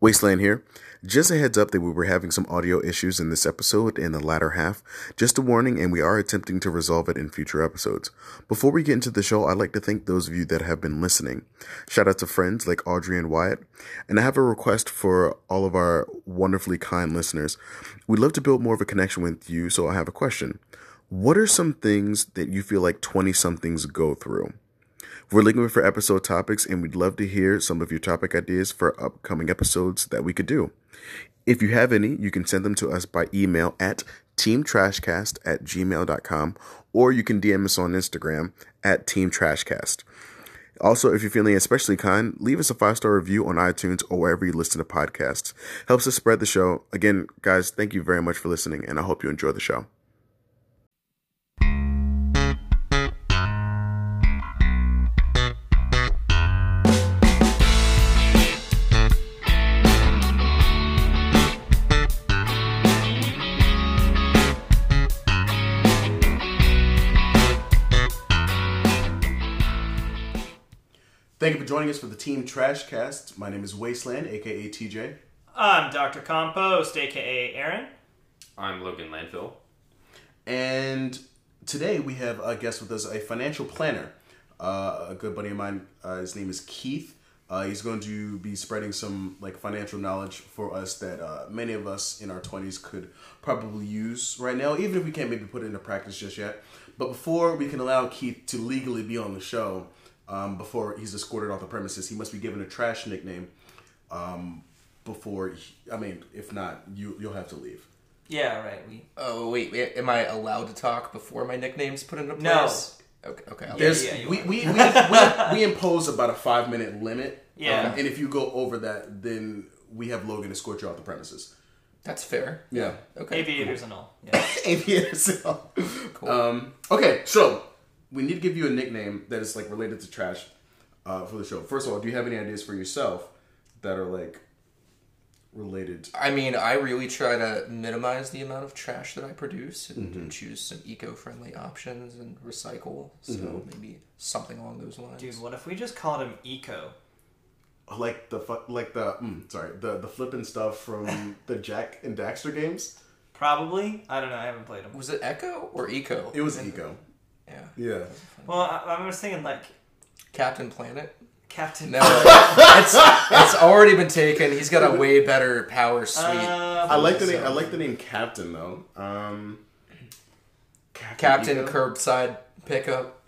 Wasteland here. Just a heads up that we were having some audio issues in this episode in the latter half. Just a warning, and we are attempting to resolve it in future episodes. Before we get into the show, I'd like to thank those of you that have been listening. Shout out to friends like Audrey and Wyatt. And I have a request for all of our wonderfully kind listeners. We'd love to build more of a connection with you, so I have a question. What are some things that you feel like 20 somethings go through? We're looking for episode topics, and we'd love to hear some of your topic ideas for upcoming episodes that we could do. If you have any, you can send them to us by email at teamtrashcast at gmail.com, or you can DM us on Instagram at teamtrashcast. Also, if you're feeling especially kind, leave us a five star review on iTunes or wherever you listen to podcasts. Helps us spread the show. Again, guys, thank you very much for listening, and I hope you enjoy the show. Thank you for joining us for the Team Trashcast. My name is Wasteland, aka TJ. I'm Dr. Compost, aka Aaron. I'm Logan Landfill. And today we have a guest with us, a financial planner. Uh, a good buddy of mine, uh, his name is Keith. Uh, he's going to be spreading some like financial knowledge for us that uh, many of us in our 20s could probably use right now, even if we can't maybe put it into practice just yet. But before we can allow Keith to legally be on the show, um, before he's escorted off the premises, he must be given a trash nickname. Um, before, he, I mean, if not, you you'll have to leave. Yeah, right. We Oh wait, wait, am I allowed to talk before my nickname's put into place? No. Okay, okay. I'll- There's yeah, we, we, we, we, we impose about a five minute limit. Yeah. Um, and if you go over that, then we have Logan escort you off the premises. That's fair. Yeah. Okay. aviators and all. Yeah. Aviators. And all. Cool. Um, okay, so we need to give you a nickname that is like related to trash uh, for the show. First of all, do you have any ideas for yourself that are like related? I mean, I really try to minimize the amount of trash that I produce and Mm-hmm. choose some eco-friendly options and recycle. So Mm-hmm. maybe something along those lines. Dude, what if we just called him Eco? Like the fu- like the mm, sorry the the flipping stuff from the Jak and Daxter games. Probably. I don't know. I haven't played them. Was it Echo or Eco? It was Eco. Yeah. Yeah. Well, I, I was thinking like Captain Planet. Captain. No, it's, it's already been taken. He's got a way better power suite. Uh, I like the name. I like the name Captain though. Um, Captain Eco? Curbside Pickup.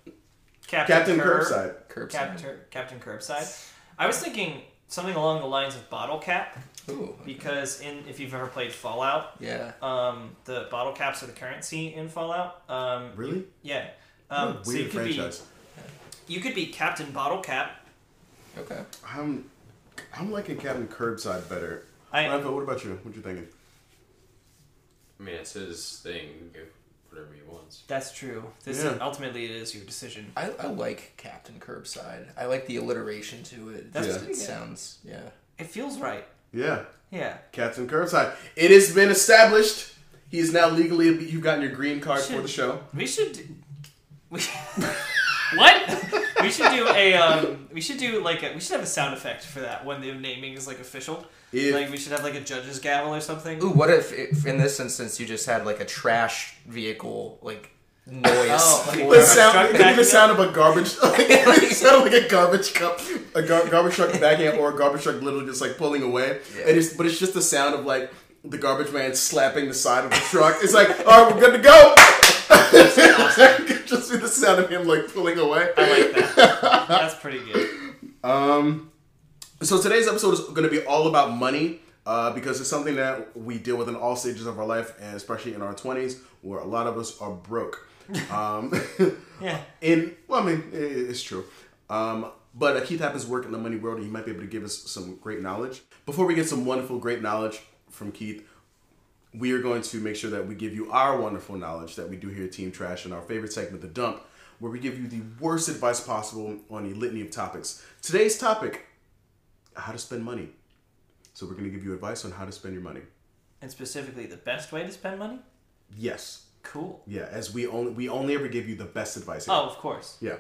Captain, Captain Curb- Curbside. Curbside. Captain, Captain Curbside. I was thinking something along the lines of Bottle Cap Ooh. because in if you've ever played Fallout, Yeah. um, the bottle caps are the currency in Fallout. Um, Really? yeah. What a Um, so you weird could franchise. be you could be Captain Bottle Cap. Okay. I'm I'm liking Captain Curbside better. I Randall, what about you? What you thinking? I mean, it's his thing. He can go whatever he wants. That's true. This Yeah. ultimately it is your decision. I, I like Captain Curbside. I like the alliteration to it. That's Just- pretty it good. sounds yeah. It feels right. Yeah, Yeah. Captain Curbside. It has been established. He is now legally. You've gotten your green card for the show. We should. Do- We, what? We should do a. Um, we should do like a. We should have a sound effect for that when the naming is like official. If- like we should have like a judge's gavel or something. Ooh, what if, if in this instance you just had like a trash vehicle like noise? Oh, like The sound, truck it could be the backing sound of a garbage. it sounded like a garbage cup, a gar- garbage truck backing up, or a garbage truck literally just like pulling away. Yeah. And it's, but it's just the sound of like the garbage man slapping the side of the truck. It's like, all right, we're good to go. Just be the sound of him like pulling away. I like that. That's pretty good. Um, so today's episode is going to be all about money uh, because it's something that we deal with in all stages of our life, and especially in our twenties, where a lot of us are broke. Um, Yeah. in well, I mean, i- it's true. Um, but uh, Keith happens to work in the money world, and he might be able to give us some great knowledge. Before we get some wonderful, great knowledge from Keith, we are going to make sure that we give you our wonderful knowledge that we do here at Team Trash in our favorite segment, The Dump, where we give you the worst advice possible on a litany of topics. Today's topic how to spend money. So, we're going to give you advice on how to spend your money. And specifically, the best way to spend money. Yes. Cool. Yeah, as we only we only ever give you the best advice. here. Oh, of course. Yeah.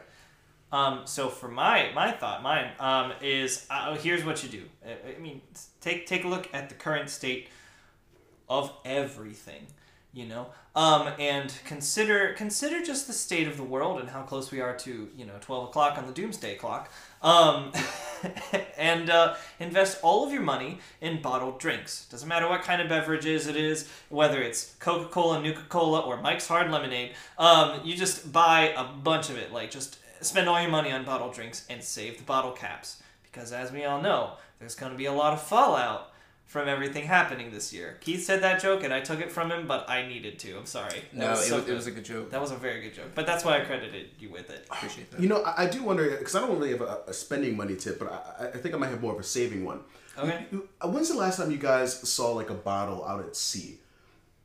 Um, so for my my thought, mine um, is uh, here's what you do. I, I mean, take take a look at the current state of everything, you know, um, and consider consider just the state of the world and how close we are to you know twelve o'clock on the doomsday clock. Um, and uh, invest all of your money in bottled drinks. Doesn't matter what kind of beverages it is, whether it's Coca Cola, Nuka Cola, or Mike's Hard Lemonade. Um, you just buy a bunch of it. Like just spend all your money on bottled drinks and save the bottle caps. Because as we all know, there's going to be a lot of fallout from everything happening this year. Keith said that joke and I took it from him, but I needed to. I'm sorry. That No, was it, so was, it good. was a good joke. that was a very good joke. But that's why I credited you with it. Appreciate that. You know, I, I do wonder because I don't really have a, a spending money tip, but I, I I think I might have more of a saving one. Okay. You- you- uh, When's the last time you guys saw like a bottle out at sea?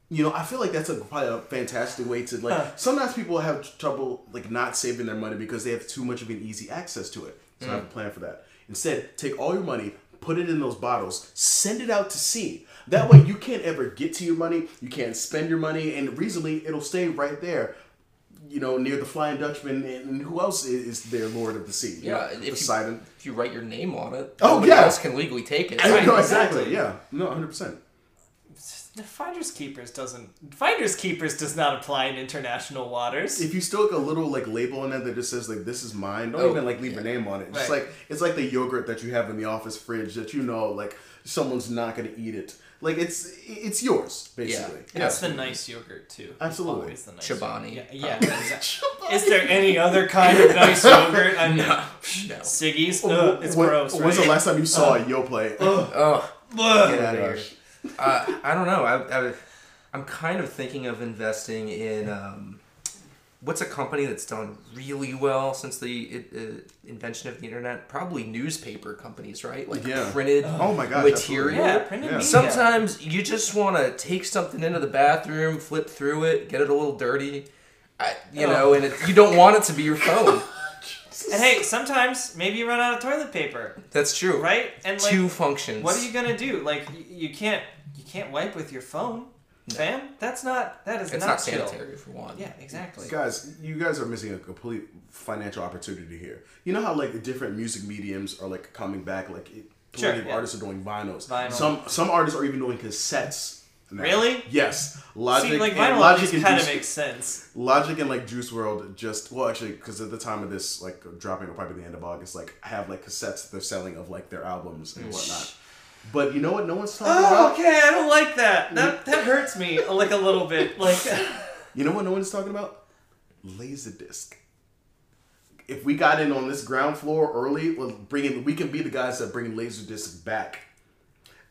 You know, I feel like that's a probably a fantastic way to like. Sometimes people have trouble like not saving their money because they have too much of an easy access to it. So I have a plan for that. Instead, take all your money, put it in those bottles, send it out to sea. That way, you can't ever get to your money. You can't spend your money, and reasonably, it'll stay right there. You know, near the Flying Dutchman, and who else is, is their Lord of the Sea? You Yeah, know, if you- If you write your name on it, Oh, yeah. else can legally take it. Right, know exactly. exactly. Yeah, no, hundred percent. The Finders Keepers doesn't. Finders Keepers does not apply in international waters. If you stick a little like label on it that just says like "This is mine," don't Oh, even like leave a name on it. Just like it's like the yogurt that you have in the office fridge that you know like someone's not gonna eat it. Like it's it's yours basically. That's the nice yogurt too. Absolutely. Always the nice Chobani. Yeah, yeah exactly. Is there any other kind of nice yogurt? I mean, No. Siggi's. Oh, Ugh, it's When- gross. When's right? the last time you saw a Yoplait? Oh, Oh, Ugh. get out of here. Gosh. uh, I don't know. I, I, I'm kind of thinking of investing in um, what's a company that's done really well since the uh, invention of the internet? Probably newspaper companies, right? Like Yeah. printed Oh my gosh, material. Yeah, printed Yeah. media. Sometimes you just want to take something into the bathroom, flip through it, get it a little dirty, I, you Oh. know, and it, you don't want it to be your phone. And hey, sometimes maybe you run out of toilet paper, That's true. right? And like, Two functions. what are you gonna do? Like, y- you can't you can't wipe with your phone, fam. That's not that is It's not, not chill. sanitary for one. Yeah, exactly. Guys, you guys are missing a complete financial opportunity here. You know how like the different music mediums are like coming back, like it, Sure, plenty of yeah. artists are doing vinyls. Vinyl. Some some artists are even doing cassettes. now. Really? Yes. Logic See, like and vinyl at Logic least and kind of makes sense. Logic and like Juice WRLD just well actually because at the time of this like dropping or probably the end of August like have like cassettes that they're selling of like their albums and whatnot. But you know what? No one's talking Oh, about. okay. I don't like that. That that hurts me like a little bit. Like, You know what? No one's talking about Laserdisc. If we got in on this ground floor early, well, bringing we can be the guys that bring Laserdisc back.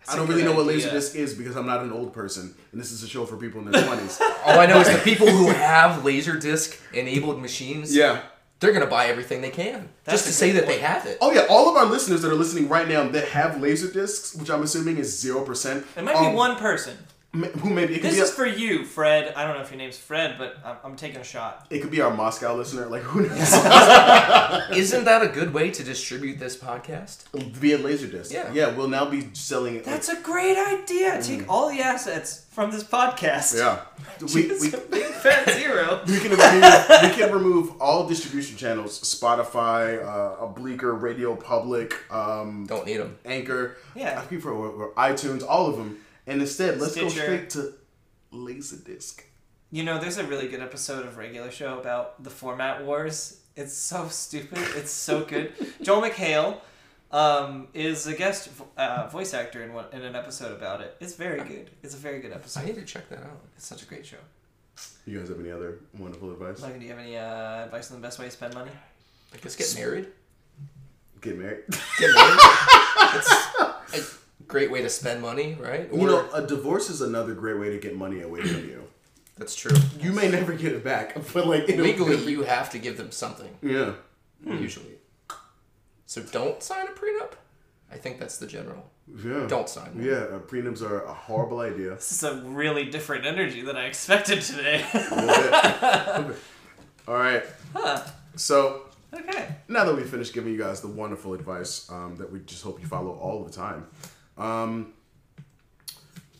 I don't really know what idea. Laserdisc is because I'm not an old person, and this is a show for people in their twenties. All I know is the people who have Laserdisc enabled machines, yeah. They're gonna buy everything they can That's just to say good that they have it. Oh yeah, all of our listeners that are listening right now that have laser discs, which I'm assuming is zero percent. it might be um, one person. Who maybe it could This be is a- for you, Fred. I don't know if your name's Fred, but I'm, I'm taking a shot. it could be our Moscow listener. Like who knows? Isn't that a good way to distribute this podcast? Via Laserdisc. Yeah. Yeah, we'll now be selling it. That's a great idea. Take all the assets from this podcast. yeah. We, we, big fat zero. we can remove, we can remove all distribution channels: Spotify, uh, Breaker, Radio Public, um, Don't need them. Anchor, Yeah. I keep for or- or iTunes, all of them, and instead let's go straight to Laserdisc. You know, there's a really good episode of Regular Show about the format wars. It's so stupid. It's so good. Joel McHale um, is a guest uh, voice actor in one, in an episode about it. It's very good. It's a very good episode. I need to check that out. It's such a great show. You guys have any other wonderful advice? Logan, do you have any uh, advice on the best way to spend money? I guess get married. Get married. Get married. it's a great way to spend money, right? Or, You know, a divorce is another great way to get money away from you. that's true. You may never get it back, but like it'll- Legally, you have to give them something yeah. usually. So don't sign a prenup. I think that's the general. Yeah. Don't sign one. Yeah, uh, prenups are a horrible idea. This is a really different energy than I expected today. A little bit. All right. huh. So Okay. now that we've finished giving you guys the wonderful advice um, that we just hope you follow all the time, um,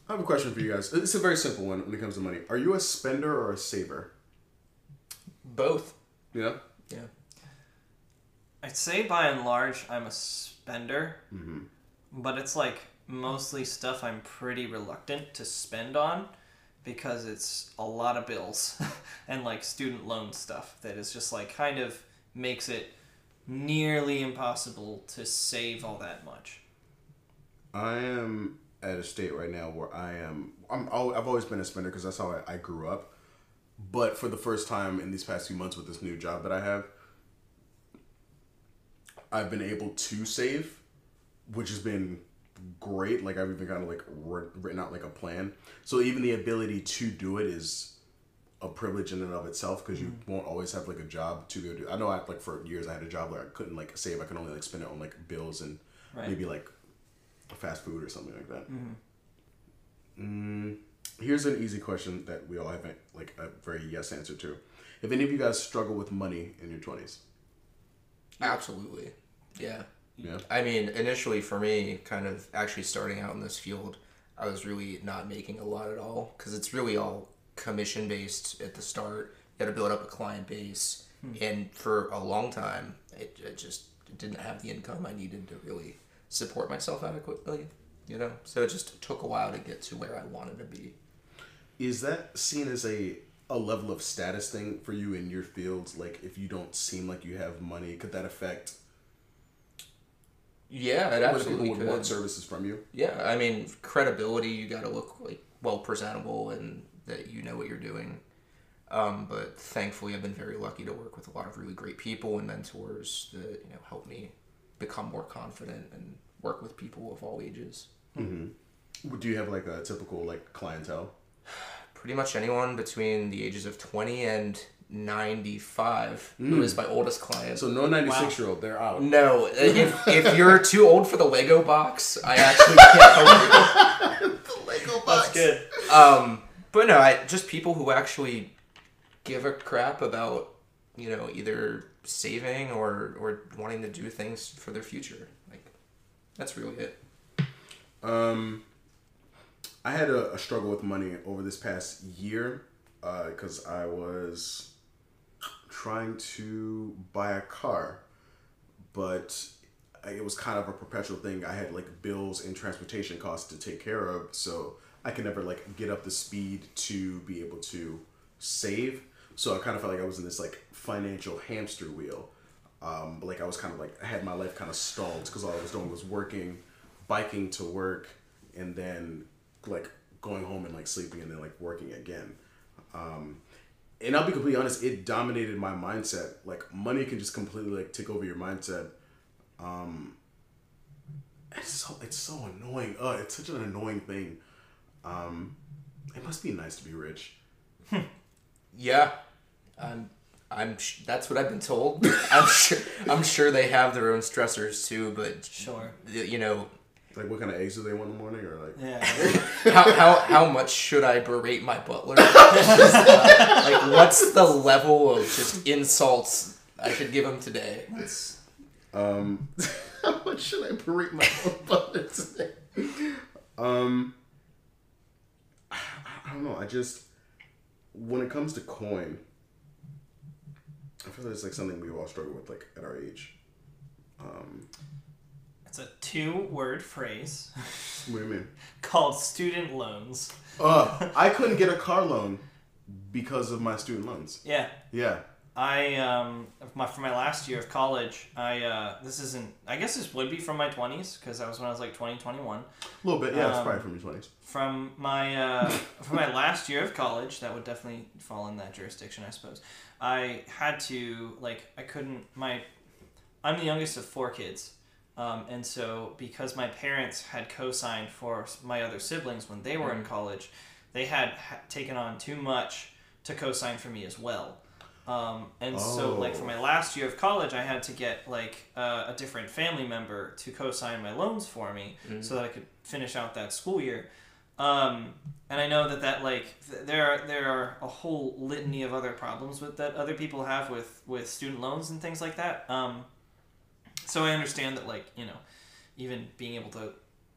I have a question for you guys. It's a very simple one when it comes to money. Are you a spender or a saver? Both. Yeah. Yeah. I'd say by and large I'm a spender, Mm-hmm. but it's like mostly stuff I'm pretty reluctant to spend on because it's a lot of bills and like student loan stuff that is just like kind of makes it nearly impossible to save all that much. I am at a state right now where I am. I'm. I've always been a spender because that's how I, I grew up. But for the first time in these past few months with this new job that I have, I've been able to save, which has been great. Like I've even kind of like written out like a plan. So even the ability to do it is a privilege in and of itself because you mm-hmm. won't always have like a job to go do. I know I like for years I had a job where I couldn't like save. I could only like spend it on like bills and Right. maybe like fast food or something like that. Mm, here's an easy question that we all have like a very yes answer to. If any of you guys struggle with money in your twenties, Absolutely. Yeah. yeah, I mean, initially for me, kind of actually starting out in this field, I was really not making a lot at all because it's really all commission based at the start. You got to build up a client base, and for a long time, it, it just didn't have the income I needed to really support myself adequately. You know, so it just took a while to get to where I wanted to be. is that seen as a a level of status thing for you in your fields? Like if you don't seem like you have money, could that affect Yeah, it whether people absolutely would want services from you? Yeah, I mean credibility. You got to look like well presentable and that you know what you're doing. Um, but thankfully, I've been very lucky to work with a lot of really great people and mentors that you know help me become more confident and work with people of all ages. Mm-hmm. Do you have like a typical like clientele? Pretty much anyone between the ages of 20 and 95 who mm. is my oldest client. So no ninety six year old, they're out. no, uh, if, if you're too old for the Lego box, I actually can't help you. Lego That's good. Um, but no, I just people who actually give a crap about you know either saving or or wanting to do things for their future. That's really it. Um, I had a, a struggle with money over this past year because I was trying to buy a car, but it was kind of a perpetual thing. I had like bills and transportation costs to take care of, so I could never like get up the speed to be able to save. So I kind of felt like I was in this like financial hamster wheel. Um, but like I was kind of like I had my life kind of stalled because all I was doing was working, biking to work, and then like going home and like sleeping and then like working again. Um, and I'll be completely honest, it dominated my mindset. Like money can just completely like take over your mindset. Um, it's so it's so annoying. Uh, it's such an annoying thing. Um, it must be nice to be rich. Yeah, I'm. I'm. Sh- that's what I've been told. I'm sure. I'm sure they have their own stressors too, but Sure. y- you know, Like, what kind of eggs do they want in the morning, or like? Yeah. how, how, how much should I berate my butler? Uh, like, what's the level of just insults I should give him today? It's, Um, how much should I berate my butler today? Um, I, I don't know. I just when it comes to coin, I feel like it's like something we all struggle with, like at our age. Um, It's a two-word phrase what do you mean? called student loans. Uh, I couldn't get a car loan because of my student loans. Yeah. Yeah. I um my for my last year of college, I uh this isn't I guess this would be from my 20s because that was when I was like 20, 21. A little bit, yeah. it's Um, probably from your twenties. From my uh from my last year of college, that would definitely fall in that jurisdiction, I suppose. I had to like I couldn't my I'm the youngest of four kids. Um, and so because my parents had co-signed for my other siblings when they were in college, they had ha- taken on too much to co-sign for me as well. Um, and so, like for Oh. my last year of college, I had to get like uh, a different family member to co-sign my loans for me, so that I could finish out that school year. Um, and I know that that like th- there are there are a whole litany of other problems with that other people have with with student loans and things like that. Um, so I understand that like you know, even being able to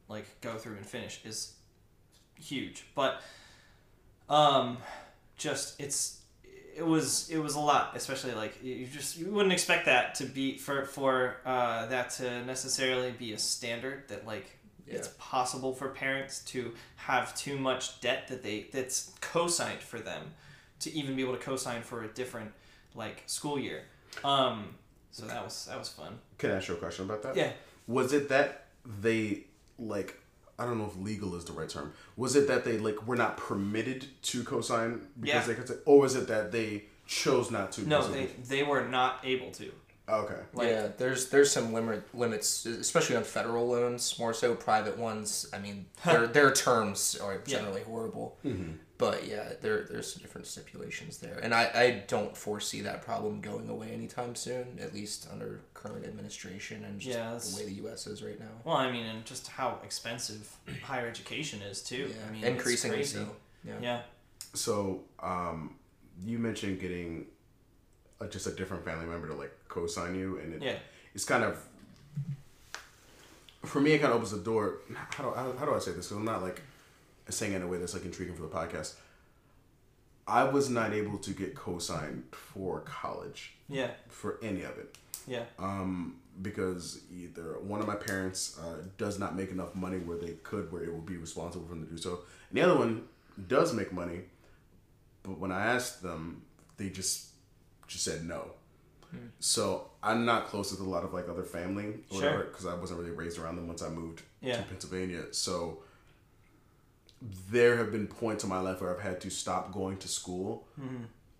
like go through and finish is huge, but um, just it's it was it was a lot, especially like you just you wouldn't expect that to be for for uh, that to necessarily be a standard that like it's possible for parents to have too much debt that they that's co-signed for them to even be able to co-sign for a different like school year. Um, so that was that was fun. Can I ask you a question about that? Yeah. Was it that they like I don't know if legal is the right term. Was it that they like were not permitted to co-sign because Yeah. they could say, or was it that they chose not to? No, they they were not able to. Okay. Like, yeah, there's there's some limit limits, especially on federal loans. More so, private ones. I mean, their their terms are generally horrible. But yeah, there there's some different stipulations there, and I, I don't foresee that problem going away anytime soon. At least under current administration and just Yeah, the way the U.S. is right now. Well, I mean, and just how expensive higher education is too. Yeah, I mean, it's increasingly so. Yeah. Yeah. So, um, you mentioned getting a, just a different family member to like co-sign you, and it, Yeah. it's kind of for me. It kind of opens the door. How do how, how do I say this? Because I'm not like saying it in a way that's like intriguing for the podcast. I was not able to get co-signed for college Yeah. for any of it Yeah. um, because either one of my parents uh, does not make enough money where they could where it would be responsible for them to do so and the other one does make money but when i asked them they just just said no so i'm not close with a lot of like other family or Sure. because i wasn't really raised around them once i moved Yeah. to pennsylvania so there have been points in my life where i've had to stop going to school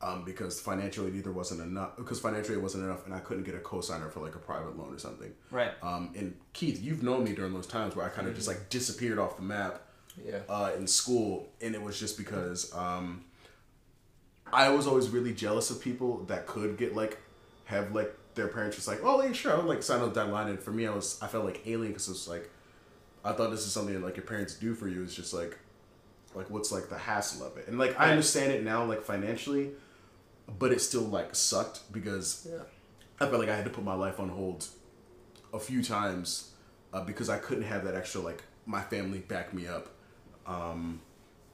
um, because financial aid either wasn't enough because financial aid wasn't enough and I couldn't get a cosigner for like a private loan or something. Right. Um, and Keith, you've known me during those times where I kind of just like disappeared off the map Yeah. uh, in school, and it was just because um, I was always really jealous of people that could get like have like their parents just like, oh, yeah, sure, I'll like sign up that line. And for me, I was I felt like alien because it's like I thought this is something that like your parents do for you. It's just like like what's like the hassle of it, and like I understand it now, like financially, but it still like sucked because Yeah. I felt like I had to put my life on hold a few times uh, because I couldn't have that extra like my family back me up um,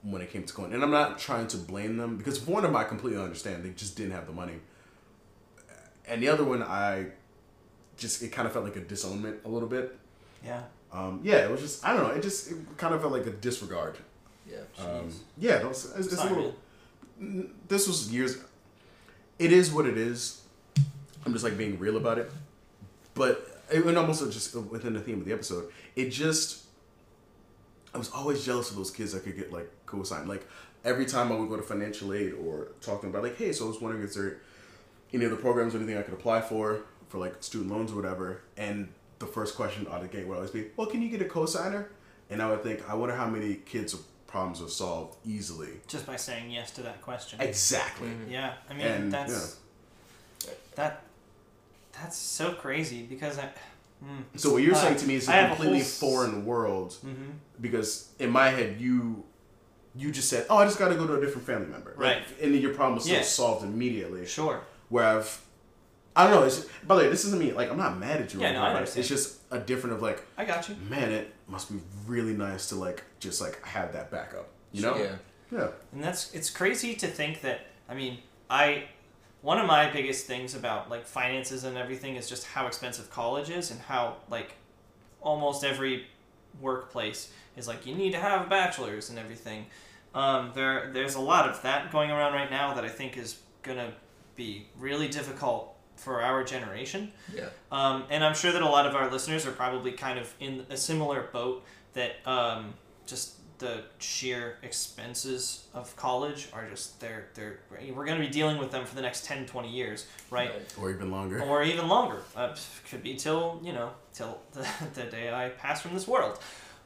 when it came to going. And I'm not trying to blame them because for one of them I completely understand they just didn't have the money, and the other one I just it kind of felt like a disownment a little bit. Yeah. Um, yeah, it was just I don't know. It just it kind of felt like a disregard. Yeah. Um, yeah, it was, it's, it's a Sorry, little. This was years. It is what it is. I'm just like being real about it, but it, and almost just within the theme of the episode, it just. I was always jealous of those kids that could get like co-signed. Like every time I would go to financial aid or talk to them about like, hey, so I was wondering is there any other programs or anything I could apply for for like student loans or whatever, and the first question out of the gate would always be, well, can you get a co-signer? And I would think, I wonder how many kids' problems are solved easily. Just by saying yes to that question. Exactly. Mm-hmm. Yeah. I mean, And, that's that. That's so crazy because I. Mm. So what you're Uh, saying to me is I a have a completely whole foreign world Mhm. because in my head you you just said, oh, I just got to go to a different family member, Like, Right. and then your problem was still Yeah. solved immediately. Sure. Where I've, I don't know. It's by the way, this isn't me. Like I'm not mad at you. or Yeah, no, I understand. It's just a different of like, I got you. man, it must be really nice to like just like have that backup. You know? Yeah. Yeah. And that's it's crazy to think that I mean I one of my biggest things about like finances and everything is just how expensive college is and how like almost every workplace is like you need to have a bachelor's and everything. Um, there there's a lot of that going around right now that I think is gonna be really difficult for our generation. Yeah. Um, and I'm sure that a lot of our listeners are probably kind of in a similar boat that um, just the sheer expenses of college are just they're they're we're going to be dealing with them for the next 10 20 years right, Or even longer. or even longer uh, could be till you know till the, the day i pass from this world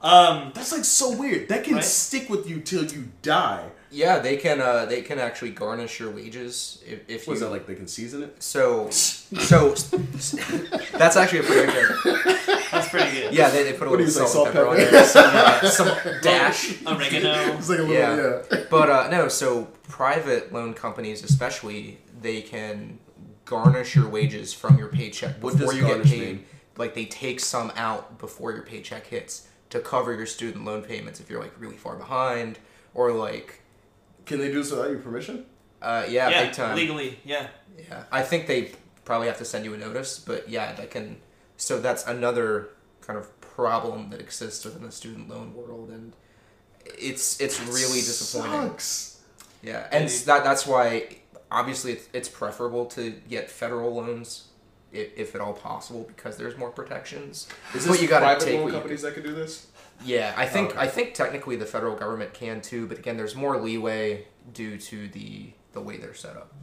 um, That's like so weird. That can Right? stick with you till you die. Yeah, they can. Uh, they can actually garnish your wages if, if you. Was that like they can season it? So, so that's actually a pretty good. that's pretty good Yeah, they, they put a What do little you salt, say, and pepper on salt, there, some, uh, some dash. oregano It's like a little Yeah. yeah. But uh, no, so private loan companies, especially, they can garnish your wages from your paycheck What before does you get garnish paid. mean? Like they take some out before your paycheck hits to cover your student loan payments if you're like really far behind or like Can they do this without your permission? Uh, yeah, yeah, big time. legally, yeah. Yeah, I think they probably have to send you a notice, but yeah, that can. So that's another kind of problem that exists within the student loan world, and it's it's really disappointing. Sucks. Yeah, and that that's why obviously it's, it's preferable to get federal loans if, if at all possible because there's more protections. Is But this you gotta private take loan companies that can do this? Yeah, I think Okay. I think technically the federal government can too, but again, there's more leeway due to the the way they're set up.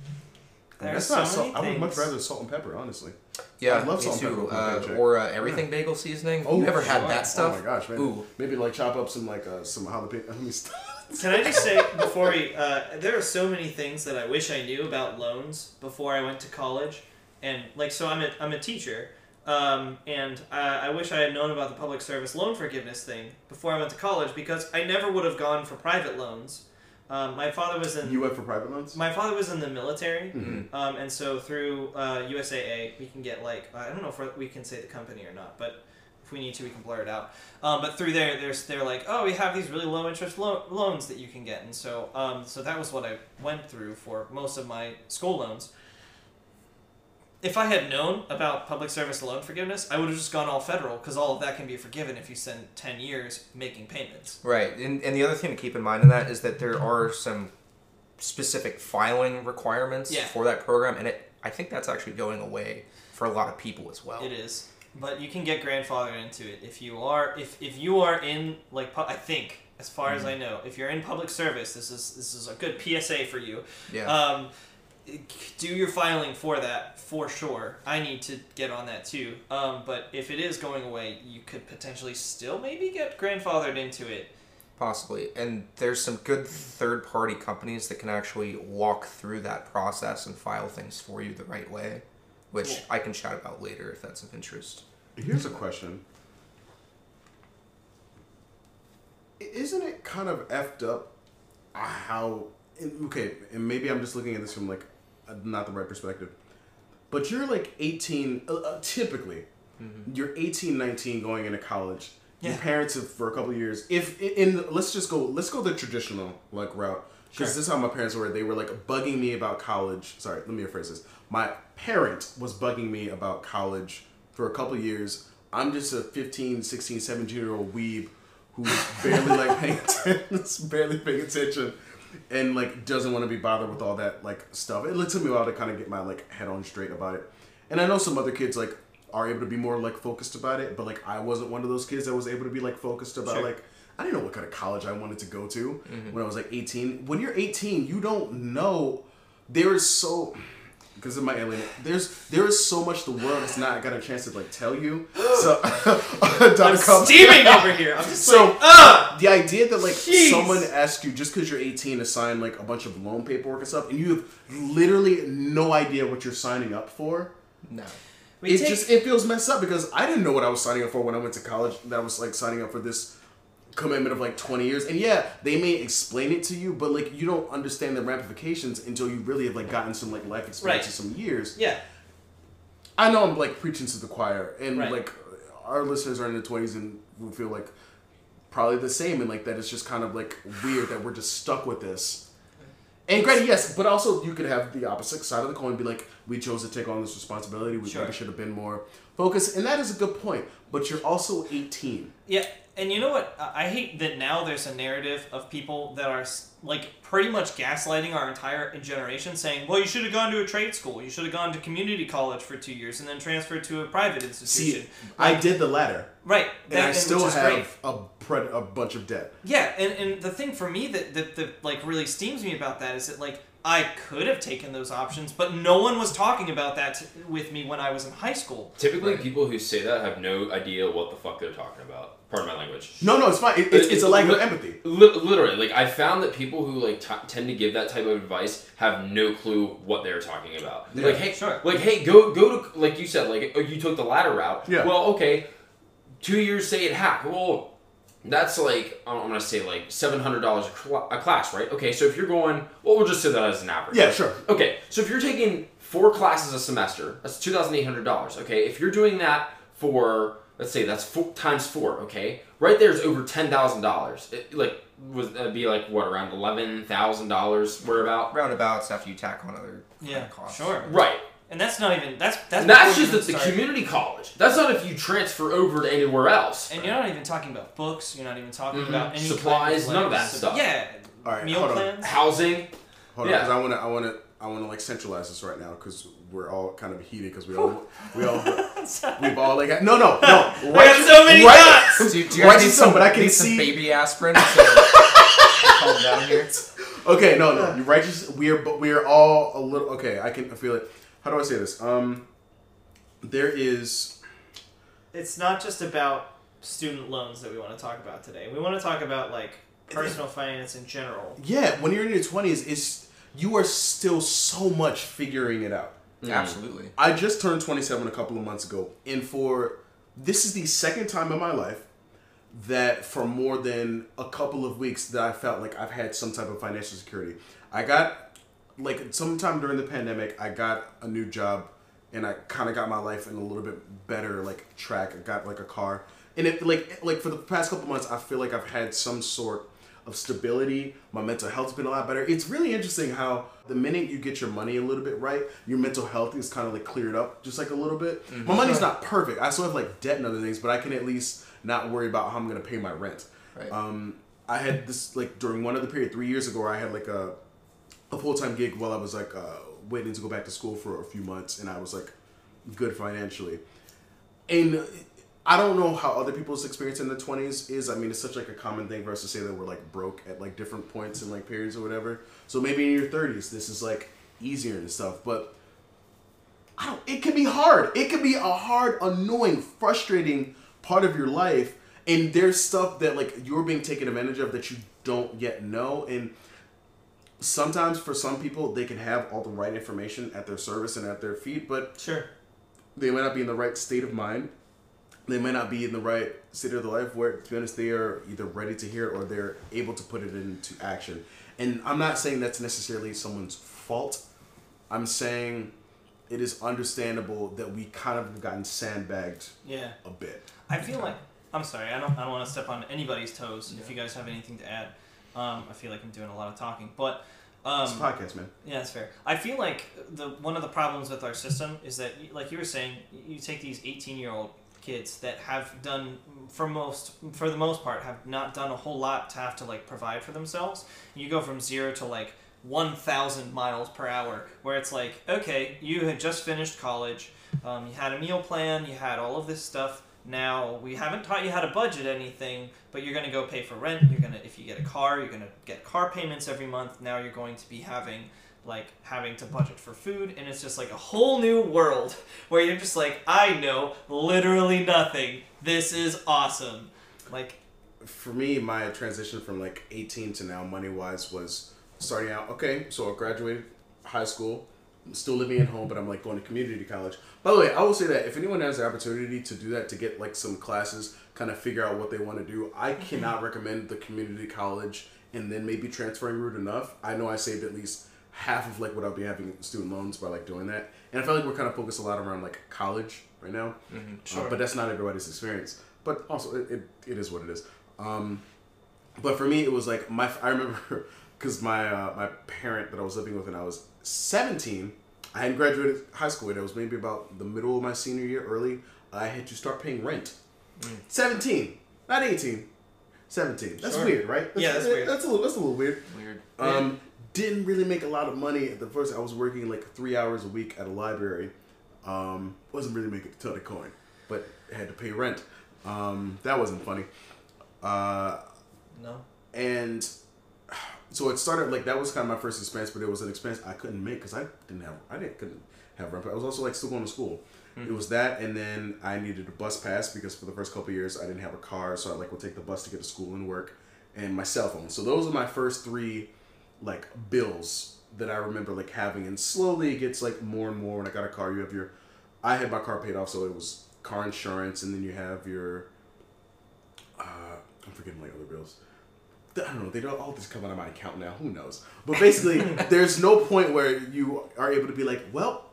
There's That's not so salt. I would much rather salt and pepper, honestly. Yeah, I'd love me salt and pepper too. with my Uh, or uh, everything bagel seasoning. Oh, you ever had sure. that stuff? Oh my gosh, man. Ooh. Maybe like chop up some like uh, some jalapeno. Let me stop. Can I just say before we? Uh, there are so many things that I wish I knew about loans before I went to college, and like so I'm a I'm a teacher, um, and I, I wish I had known about the public service loan forgiveness thing before I went to college because I never would have gone for private loans. Um, my father was in You went for private loans? my father was in the military, Mhm. um, and so through uh, USAA we can get like I don't know if we can say the company or not, but if we need to, we can blur it out. Um, but through there, there's they're like, oh, we have these really low interest lo- loans that you can get, and so um, so that was what I went through for most of my school loans. If I had known about public service loan forgiveness, I would have just gone all federal because all of that can be forgiven if you spend ten years making payments. Right, and, and the other thing to keep in mind in that is that there are some specific filing requirements Yeah. for that program, and it I think that's actually going away for a lot of people as well. It is, but you can get grandfathered into it if you are if if you are in like pu- I think as far as I know, if you're in public service, this is this is a good PSA for you. Yeah. Um, do your filing for that for sure. I need to get on that too. Um, but if it is going away, you could potentially still maybe get grandfathered into it. Possibly. And there's some good third party companies that can actually walk through that process and file things for you the right way, which Cool. I can chat about later if that's of interest. Here's a question. Isn't it kind of effed up how okay, and maybe I'm just looking at this from like not the right perspective. But you're like 18 uh, uh, typically. You're 18, 19 going into college. Your parents have for a couple years. If in let's just go let's go the traditional like route because Sure. this is how my parents were. They were like bugging me about college. Sorry, let me rephrase this. My parent was bugging me about college for a couple of years. I'm just a 15, 16, 17 year old weeb who's barely like paying attention, barely paying attention, and like doesn't want to be bothered with all that like stuff. It took me a while to kind of get my like head on straight about it. And I know some other kids like are able to be more like focused about it, but like I wasn't one of those kids that was able to be like focused about Sure. like I didn't know what kind of college I wanted to go to mm-hmm. when I was like 18. When you're 18, you don't know. There is so because of my alien. There's there is so much the world has not got a chance to like tell you. So I'm com- steaming over here. I'm just So- like, ah. the idea that like Jeez. someone asks you just because you're 18 to sign like a bunch of loan paperwork and stuff, and you have literally no idea what you're signing up for. No. We it take- just it feels messed up because I didn't know what I was signing up for when I went to college. That was like signing up for this commitment of like 20 years. And yeah, they may explain it to you, but like you don't understand the ramifications until you really have like gotten some like life experience Right. some years. yeah. I know I'm like preaching to the choir, and Right. like our listeners are in their twenties and will feel like probably the same, and like that it's just kind of like weird that we're just stuck with this. And granted, yes, but also you could have the opposite side of the coin, be like, we chose to take on this responsibility. We Sure. maybe should have been more focused, and that is a good point. But you're also 18. Yeah, and you know what? I I hate that now there's a narrative of people that are like pretty much gaslighting our entire generation, saying, "Well, you should have gone to a trade school. You should have gone to community college for two years and then transferred to a private institution." See, I did the latter, right, and that- I which still is have a pred- a bunch of debt. Yeah, and, and the thing for me that, that that like really steams me about that is that like I could have taken those options, but no one was talking about that t- with me when I was in high school. Typically, people who say that have no idea what the fuck they're talking about. Pardon my language. No, no, it's fine. It, it's, it's a lack of empathy. li- literally, like I found that people who like t- tend to give that type of advice have no clue what they're talking about. Yeah. Like, hey, Sure. like, hey, go go to like you said, like oh, you took the latter route. Yeah. Well, okay, two years say it hack. Well, that's like I'm I'm gonna say like seven hundred dollars cl- a class, right? Okay, so if you're going, well, we'll just say that as an average. Yeah, sure. Okay, so if you're taking four classes a semester, that's two thousand eight hundred dollars. Okay, if you're doing that for let's say that's four, times four. Okay, right there is over ten thousand dollars. Like would that be like what around eleven thousand dollars? Where about? Roundabouts after you tack on other Yeah, kind costs. sure. Right. And that's not even that's that's. And that's just at the start- community college. That's not if you transfer over to anywhere else. And you're not even talking about books. You're not even talking Mhm. about any kind Supplies, of, none of like, that sup- stuff. Yeah. All right, meal hold on. plans. Housing. Hold Yeah. on, because I want to, I want to, I want to like centralize this right now because we're all kind of heated because we all, we all, we've all like, had- no, no, no. I got so many right, thoughts. Do, do you guys need some, but I can need see- some baby aspirin to calm down here? Okay, no, no. You're righteous. We are, but we are all a little. Okay, I can feel it. How do I say this? Um, there is. It's not just about student loans that we want to talk about today. We want to talk about like personal finance in general. Yeah, when you're in your twenties, it's you are still so much figuring it out. Mm. Absolutely. I just turned 27 a couple of months ago, and for this is the second time in my life that for more than a couple of weeks that I felt like I've had some type of financial security. I got like sometime during the pandemic, I got a new job and I kind of got my life in a little bit better like track. I got like a car. And it like like for the past couple months, I feel like I've had some sort of stability. My mental health's been a lot better. It's really interesting how the minute you get your money a little bit right, your mental health is kind of like cleared up just like a little bit. My money's not perfect. I still have like debt and other things, but I can at least not worry about how I'm gonna pay my rent. Right. Um, I had this like during one of the period three years ago, where I had like a a full time gig while I was like uh, waiting to go back to school for a few months, and I was like good financially. And I don't know how other people's experience in the twenties is. I mean, it's such like a common thing for us to say that we're like broke at like different points in like periods or whatever. So maybe in your thirties, this is like easier and stuff, but. I don't, it can be hard. It can be a hard, annoying, frustrating part of your life. And there's stuff that like you're being taken advantage of that you don't yet know. And sometimes for some people they can have all the right information at their service and at their feet, but Sure. they might not be in the right state of mind. They might not be in the right state of their life where, to be honest, they are either ready to hear it or they're able to put it into action. And I'm not saying that's necessarily someone's fault. I'm saying it is understandable that we kind of have gotten sandbagged Yeah. a bit. I feel like I'm sorry. I don't. I don't want to step on anybody's toes. If you guys have anything to add, um, I feel like I'm doing a lot of talking. But um, It's a podcast, man. Yeah, that's fair. I feel like the one of the problems with our system is that, like you were saying, you take these eighteen-year-old kids that have done, for most, for the most part, have not done a whole lot to have to like provide for themselves. You go from zero to like one thousand miles per hour, where it's like, okay, you had just finished college, um, you had a meal plan, you had all of this stuff. Now we haven't taught you how to budget anything, but you're gonna go pay for rent. You're gonna, if you get a car, you're gonna get car payments every month. Now you're going to be having like having to budget for food, and it's just like a whole new world where you're just like, I know literally nothing. This is awesome. Like, for me, my transition from like 18 to now, money wise, was starting out. Okay, so I graduated high school, I'm still living at home, but I'm like going to community college. By the way, I will say that if anyone has the opportunity to do that, to get like some classes, kind of figure out what they want to do, I mm-hmm. cannot recommend the community college and then maybe transferring route enough. I know I saved at least half of like what I'll be having student loans by like doing that, and I feel like we're kind of focused a lot around like college right now. Uh, Sure. but that's not everybody's experience. But also, it, it, it is what it is. Um, but for me, it was like my. I remember because my uh, my parent that I was living with when I was seventeen, I hadn't graduated high school yet. It was maybe about the middle of my senior year, early. I had to start paying rent. Seventeen, not eighteen. Seventeen. That's Sure. weird, right? Yeah, that's weird. That's a little. That's a little weird. Weird. Um, didn't really make a lot of money at the first. I was working like three hours a week at a library. Um, wasn't really making a ton of coin, but had to pay rent. Um, that wasn't funny. Uh, no. and so it started like that was kind of my first expense, but it was an expense I couldn't make because I didn't have I didn't couldn't have rent. I was also like still going to school. It was that, and then I needed a bus pass because for the first couple of years I didn't have a car, so I like would take the bus to get to school and work, and my cell phone. So those are my first three like bills that I remember like having, and slowly it gets like more and more. When I got a car, you have your I had my car paid off, so it was car insurance, and then you have your uh, I'm forgetting my other bills. I don't know. They don't all just come out of my account now. Who knows? But basically, there's no point where you are able to be like, well,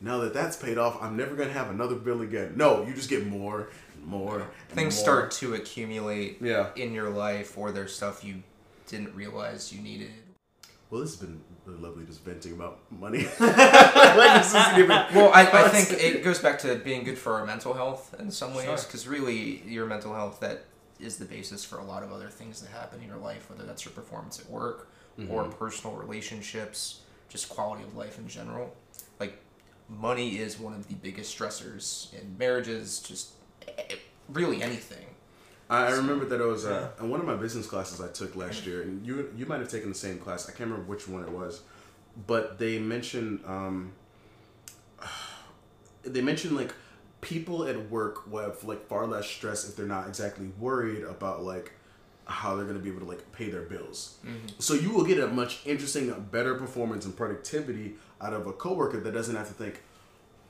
now that that's paid off, I'm never gonna have another bill again. No, you just get more, and more. and Things more. start to accumulate Yeah. in your life, or there's stuff you didn't realize you needed. Well, this has been really lovely just venting about money. like, this isn't even. Well, I, I think it goes back to being good for our mental health in some ways, Sure. because really, your mental health that is the basis for a lot of other things that happen in your life, whether that's your performance at work or personal relationships, just quality of life in general. Like, money is one of the biggest stressors in marriages, just eh, really anything. I I remember that it was uh, in one of my business classes I took last year, and you you might have taken the same class. I can't remember which one it was, but they mentioned um, they mentioned like people at work will have like far less stress if they're not exactly worried about like how they're going to be able to like pay their bills. So you will get a much interesting, better performance and productivity out of a coworker that doesn't have to think,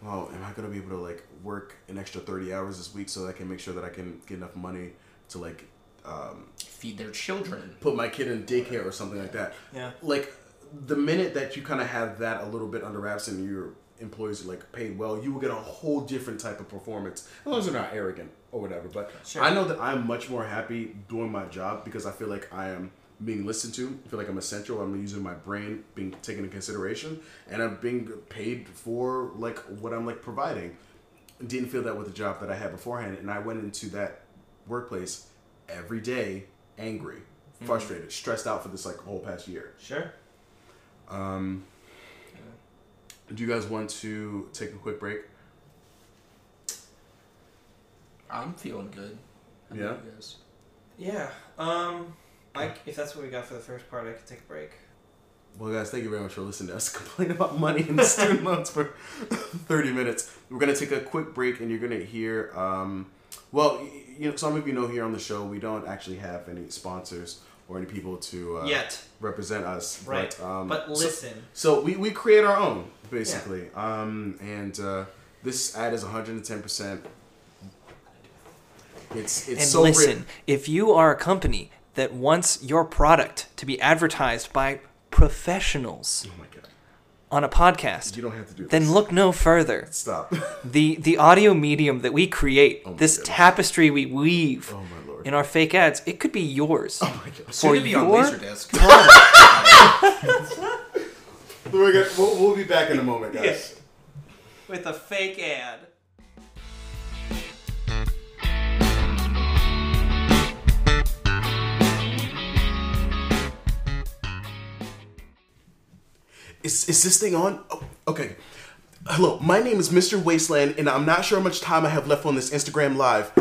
"Oh, am I going to be able to like work an extra thirty hours this week so that I can make sure that I can get enough money to like um, Feed their children. put my kid in daycare or something like that." Yeah. Like the minute that you kind of have that a little bit under wraps and your employees are like paid well, you will get a whole different type of performance. As long as they're not arrogant or whatever. But Sure. I know that I'm much more happy doing my job because I feel like I am being listened to. I feel like I'm essential. I'm using my brain, being taken into consideration, and I'm being paid for like what I'm like providing. Didn't feel that with the job that I had beforehand, and I went into that workplace every day angry, frustrated, stressed out for this like whole past year. Sure. Um, do you guys want to take a quick break? I'm feeling good. How about Yeah? guys? Yeah. Um. I, if that's what we got for the first part, I could take a break. Well, guys, thank you very much for listening to us complain about money and student loans for 30 minutes. We're going to take a quick break, and you're going to hear, um, well, y- you know, some of you know here on the show, we don't actually have any sponsors or any people to uh, Yet. represent us. Right. But, um, But listen. So, we, we create our own, basically. Um, and uh, this ad is 110%. It's, it's And so listen, written- if you are a company that wants your product to be advertised by professionals Oh my God. On a podcast, You don't have to do this. then look no further. Stop. The the audio medium that we create, Oh this goodness. tapestry we weave oh my lord. in our fake ads, it could be yours. oh my God. Soon For to be on Laserdisc. We're gonna, we'll, we'll be back in a moment, guys. With a fake ad. Is, is this thing on? Oh, okay. Hello, my name is Mr. Wasteland, and I'm not sure how much time I have left on this Instagram Live.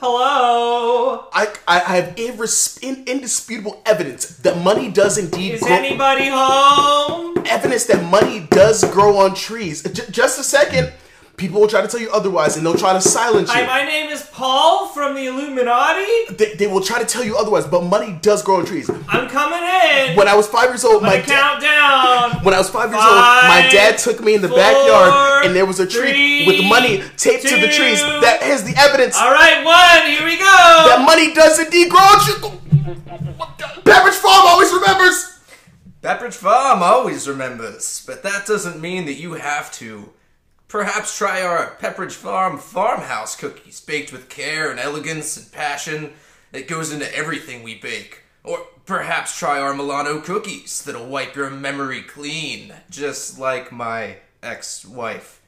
Hello. I, I, I have irres- in, indisputable evidence that money does indeed Is grow. anybody home? evidence that money does grow on trees. J- just a second. People will try to tell you otherwise, and they'll try to silence you. Hi, my name is Paul from the Illuminati. they, they will try to tell you otherwise, but money does grow on trees. I'm coming in. When I was five years old, my Gonna dad. count down. When I was five years old, my dad took me in the four, backyard and there was a tree three, with money taped to the trees. That has the evidence All right, one. Here we go. that money does indeed grow on trees. Pepperidge Farm always remembers. Pepperidge Farm always remembers, but that doesn't mean that you have to. Perhaps try our Pepperidge Farm farmhouse cookies, baked with care and elegance and passion that goes into everything we bake. Or perhaps try our Milano cookies that'll wipe your memory clean, just like my ex-wife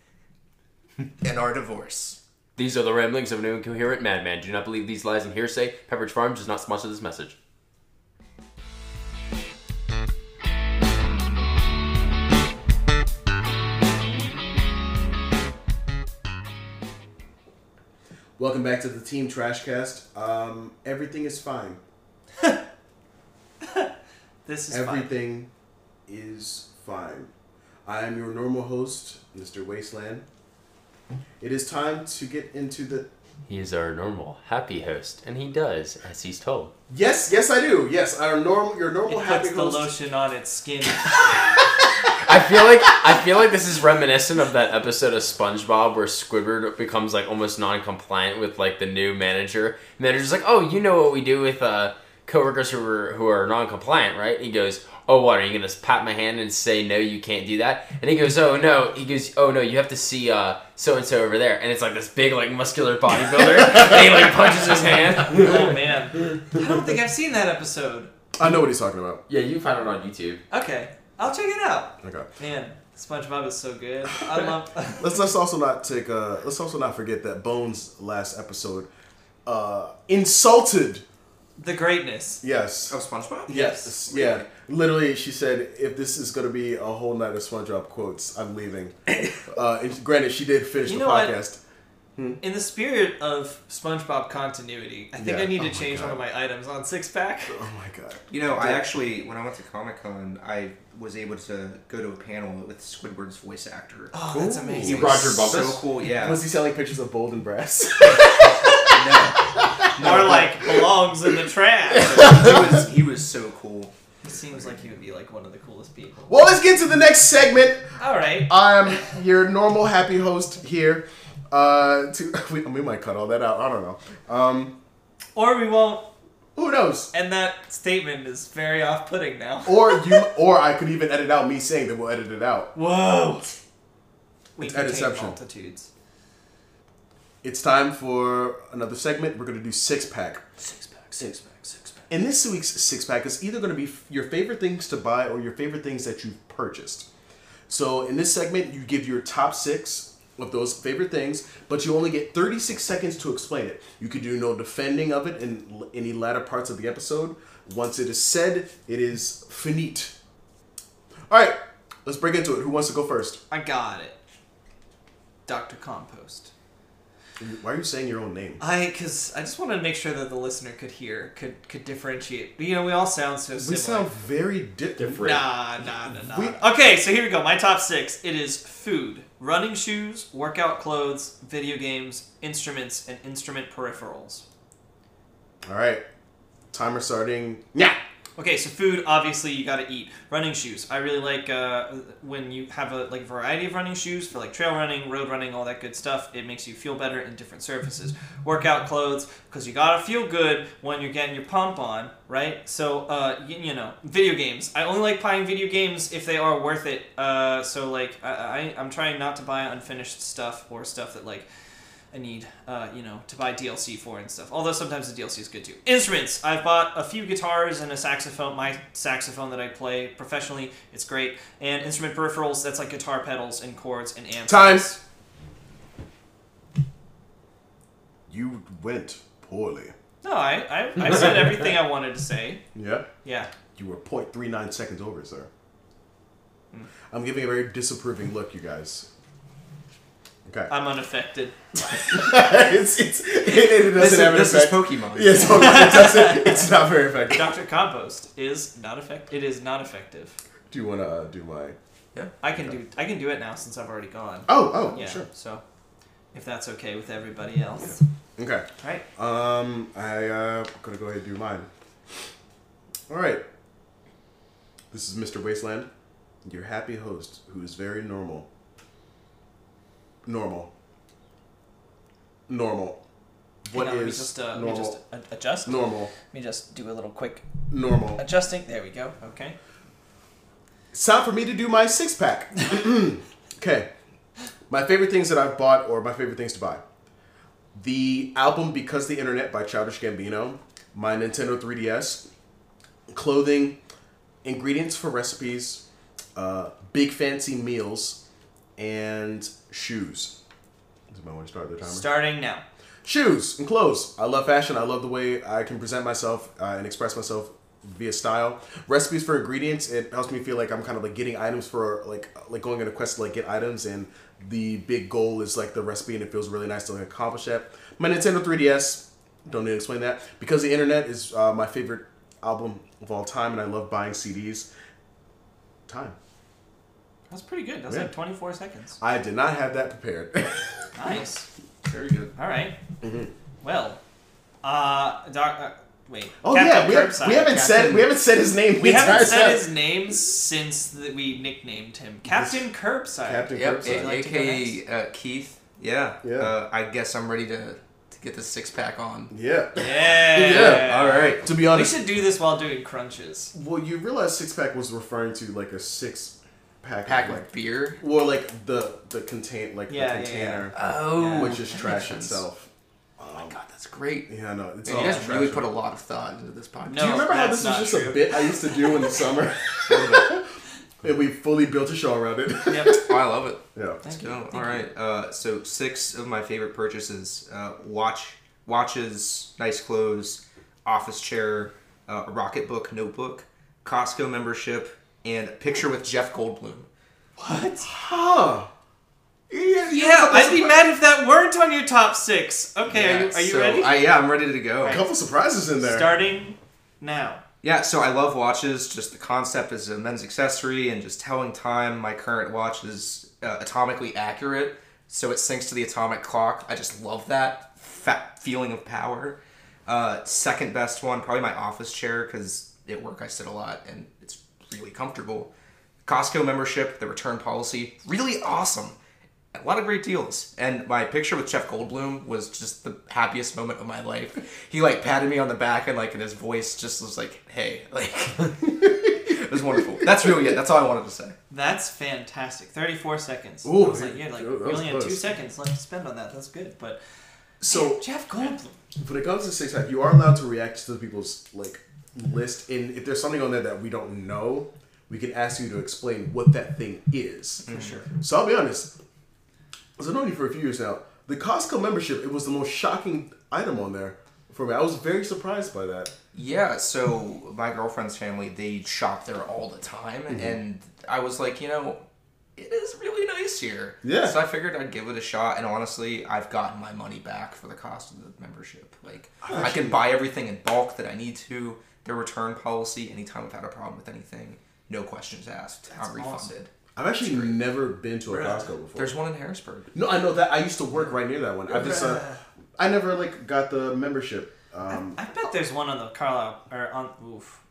and our divorce. These are the ramblings of an incoherent madman. Do not believe these lies and hearsay. Pepperidge Farm does not sponsor this message. Welcome back to the Team Trashcast. Um, everything is fine. This is fine. Everything is fine. I am your normal host, Mr. Wasteland. It is time to get into the. He is our normal, happy host, and he does as he's told. Yes, yes, I do. Yes, our normal, your normal It happy puts the host. lotion on its skin. I feel like I feel like this is reminiscent of that episode of SpongeBob where Squidward becomes like almost non-compliant with like the new manager. And Manager's like, "Oh, you know what we do with uh coworkers who were who are non-compliant, right? He goes, "Oh, what are you gonna pat my hand and say no? You can't do that." And he goes, "Oh no." He goes, "Oh no, you have to see uh so and so over there." And it's like this big like muscular bodybuilder. and he like punches his hand. Oh man, I don't think I've seen that episode. I know what he's talking about. Yeah, you can find it on YouTube. Okay, I'll check it out. Okay. Man, SpongeBob is so good. I love. Let's let's also not take uh let's also not forget that Bones last episode uh insulted the greatness. yes Oh, SpongeBob. yes yeah literally she said if this is gonna be a whole night of SpongeBob quotes I'm leaving uh and granted she did finish You the know what? podcast In the spirit of SpongeBob continuity, I think Yeah. I need Oh to my change God. one of my items on six pack. oh my god You know, I actually, when I went to Comic Con, I was able to go to a panel with Squidward's voice actor. Oh, that's amazing. You Rodger so Bumpass? cool, yeah. was he selling pictures of Bold and Brash no, More like belongs in the trash. he was he was so cool. he seems like he would be like one of the coolest people. well let's get to the next segment All right. I'm your normal happy host here uh to we, we might cut all that out I don't know um Or we won't. who knows And that statement is very off-putting now. or you or I could even edit out me saying that we'll edit it out Whoa. We It's contain Editception. multitudes. It's time for another segment. We're going to do six pack. Six pack, six pack, six pack. In this week's six pack, is either going to be your favorite things to buy or your favorite things that you've purchased. So in this segment, you give your top six of those favorite things, but you only get 36 seconds to explain it. You could do no defending of it in any latter parts of the episode. Once it is said, it is finite. All right, let's break into it. Who wants to go first? I got it. Dr. Compost. Why are you saying your own name? I, because I just wanted to make sure that the listener could hear, could could differentiate. You know, we all sound so similar. We sound very di- different. Nah, nah, nah, nah. We- okay, so here we go. My top six. It is food, running shoes, workout clothes, video games, instruments, and instrument peripherals. All right, timer starting. Yeah. Okay, so food, obviously you gotta eat. Running shoes. I really like uh, when you have a like variety of running shoes for like trail running, road running, all that good stuff. It makes you feel better in different surfaces. Workout clothes, because you gotta feel good when you're getting your pump on, right? So, uh, you, you know, video games. I only like buying video games if they are worth it. Uh, so like I, I I'm trying not to buy unfinished stuff or stuff that like I need, uh, you know, to buy DLC for and stuff. Although sometimes the DLC is good too. Instruments. I've bought a few guitars and a saxophone. My saxophone that I play professionally, it's great. And instrument peripherals. That's like guitar pedals and chords and amps. Times. You went poorly. No, I, I, I said everything I wanted to say. Yeah. Yeah. You were 0.39 seconds over, sir. I'm giving a very disapproving look, you guys. Okay. I'm unaffected. it's, it's, it, it doesn't This, have an this is. Pokemon. Yeah, it's, it doesn't, it's not very effective. Dr. Compost is not effective. It is not effective. Do you want to uh, do my? I can do I can do it now since I've already gone. Oh, oh, Yeah. sure. So, if that's okay with everybody else, Okay. right? Um, I uh, gonna go ahead and do mine. All right. This is Mr. Wasteland, your happy host, who is very normal. Normal. Normal. What on, let me just uh, let me normal? just adjust. normal. Let me just do a little quick Normal. adjusting. There we go. Okay. It's time for me to do my six pack. okay. My favorite things that I've bought or my favorite things to buy. The album Because the Internet by Childish Gambino, my Nintendo 3DS, clothing, ingredients for recipes, uh, big fancy meals, and shoes. Does anyone want to start the timer? Starting now. Shoes and clothes. I love fashion. I love the way I can present myself uh, and express myself via style. Recipes for ingredients. It helps me feel like I'm kind of like getting items for like like going on a quest to like get items, and the big goal is like the recipe, and it feels really nice to like, accomplish that. My Nintendo 3DS. Don't need to explain that because the internet is uh, my favorite album of all time, and I love buying CDs. Time. That's pretty good. That's Yeah. like 24 seconds. I did not have that prepared. Nice. Very good. All right. Mm-hmm. Well, uh, doc, uh wait. oh Captain yeah, we, have, Curbside. we haven't said Captain- we haven't said his name. the We haven't said time. his name since the, we nicknamed him Captain Curbside. Captain Yep, Curbside. Would you like to go aka uh, Keith. Yeah. Yeah. Uh, I guess I'm ready to, to get the six pack on. Yeah. Yeah. Yeah, all right. To be honest. We honest, should do this while doing crunches. well, you realize six pack was referring to like a six pack, Pack of, of like, beer. or like the the contain like Yeah, yeah, the yeah. container, Oh, which is trash itself. Oh my god, that's great. Yeah, no, it's Man, all you guys really put a lot of thought into this podcast. No. Do you remember how this was not just a bit I used to do in the summer? and we fully built a show around it. Yep. Oh, I love it. yeah. Thank you. Thank all you. Uh, so six of my favorite purchases: uh, watch, watches, nice clothes, office chair, uh, a Rocketbook notebook, Costco membership, and a picture with Jeff Goldblum. What? Huh. Yeah, Yeah, I'd be mad if that weren't on your top six. Okay, are you, Yeah, are you so ready? I, yeah, I'm ready to go. A couple surprises in there. Starting now. Yeah, so I love watches. Just the concept as a men's accessory and just telling time. My current watch is uh, atomically accurate, so it syncs to the atomic clock. I just love that fat feeling of power. Uh, second best one, probably my office chair because at work I sit a lot and it's really comfortable. Costco membership, the return policy, really awesome. A lot of great deals. And my picture with Jeff Goldblum was just the happiest moment of my life. He like patted me on the back and like in his voice just was like, hey, like it was wonderful. That's really it. That's all I wanted to say. That's fantastic. 34 seconds. Ooh, I was like, yeah, like, we only had two seconds left to spend on that. That's good. But So Jeff Goldblum. when it comes to six pack, you are allowed to react to the people's like list, and if there's something on there that we don't know, we can ask you to explain what that thing is. For sure. So I'll be honest, as I've known you for a few years now, the Costco membership it was the most shocking item on there for me. I was very surprised by that. Yeah, so my girlfriend's family, they shop there all the time. Mm-hmm. And I was like, you know, it is really nice here. Yeah. So I figured I'd give it a shot. And honestly, I've gotten my money back for the cost of the membership. Like, I can buy everything in bulk that I need to. Their return policy, anytime I've had a problem with anything, no questions asked. I'm refunded. awesome. I've actually never been to a Costco before. There's one in Harrisburg. no, I know that. I used to work right near that one. I just, uh, I never like got the membership. Um, I bet there's one on the Carlisle, or on, oof,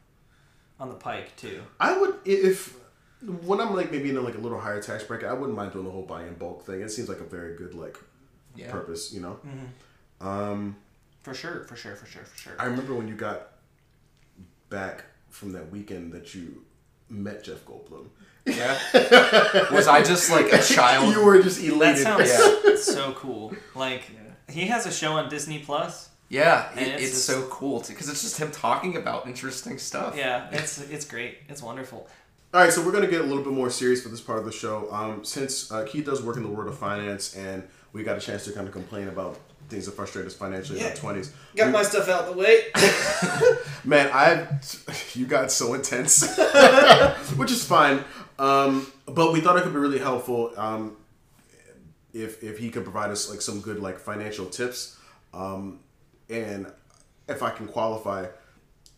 on the Pike, too. I would if when I'm like maybe in a, like a little higher tax bracket, I wouldn't mind doing the whole buy in bulk thing. It seems like a very good like Yeah. purpose, you know. Um, For sure, for sure, for sure, for sure. I remember when you got back from that weekend that you met Jeff Goldblum. Yeah. Was I just like a child? you were just that elated. sounds Yeah. so cool. Like, he has a show on Disney Plus. Yeah, it, it's it's, just- so cool because it's just him talking about interesting stuff. Yeah, it's it's great. It's wonderful. All right, so we're gonna get a little bit more serious for this part of the show. Um, since uh, Keith does work in the world of finance, and we got a chance to kind of complain about things that frustrate us financially in our twenties. Got my stuff out the way. Man, I you got so intense, which is fine. Um, but we thought it could be really helpful um, if if he could provide us like some good like financial tips. Um, and if I can qualify,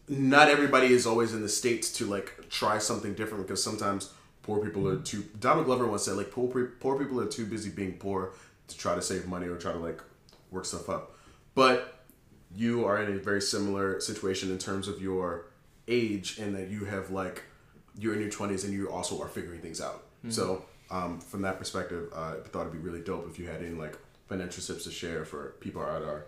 not everybody is always in the states to like try something different because sometimes poor people are too. Donald Glover once said like poor poor people are too busy being poor to try to save money or try to like work stuff up. But you are in a very similar situation in terms of your age and that you have like you're in your 20s and you also are figuring things out so um, from that perspective uh, i thought it'd be really dope if you had any like financial tips to share for people at our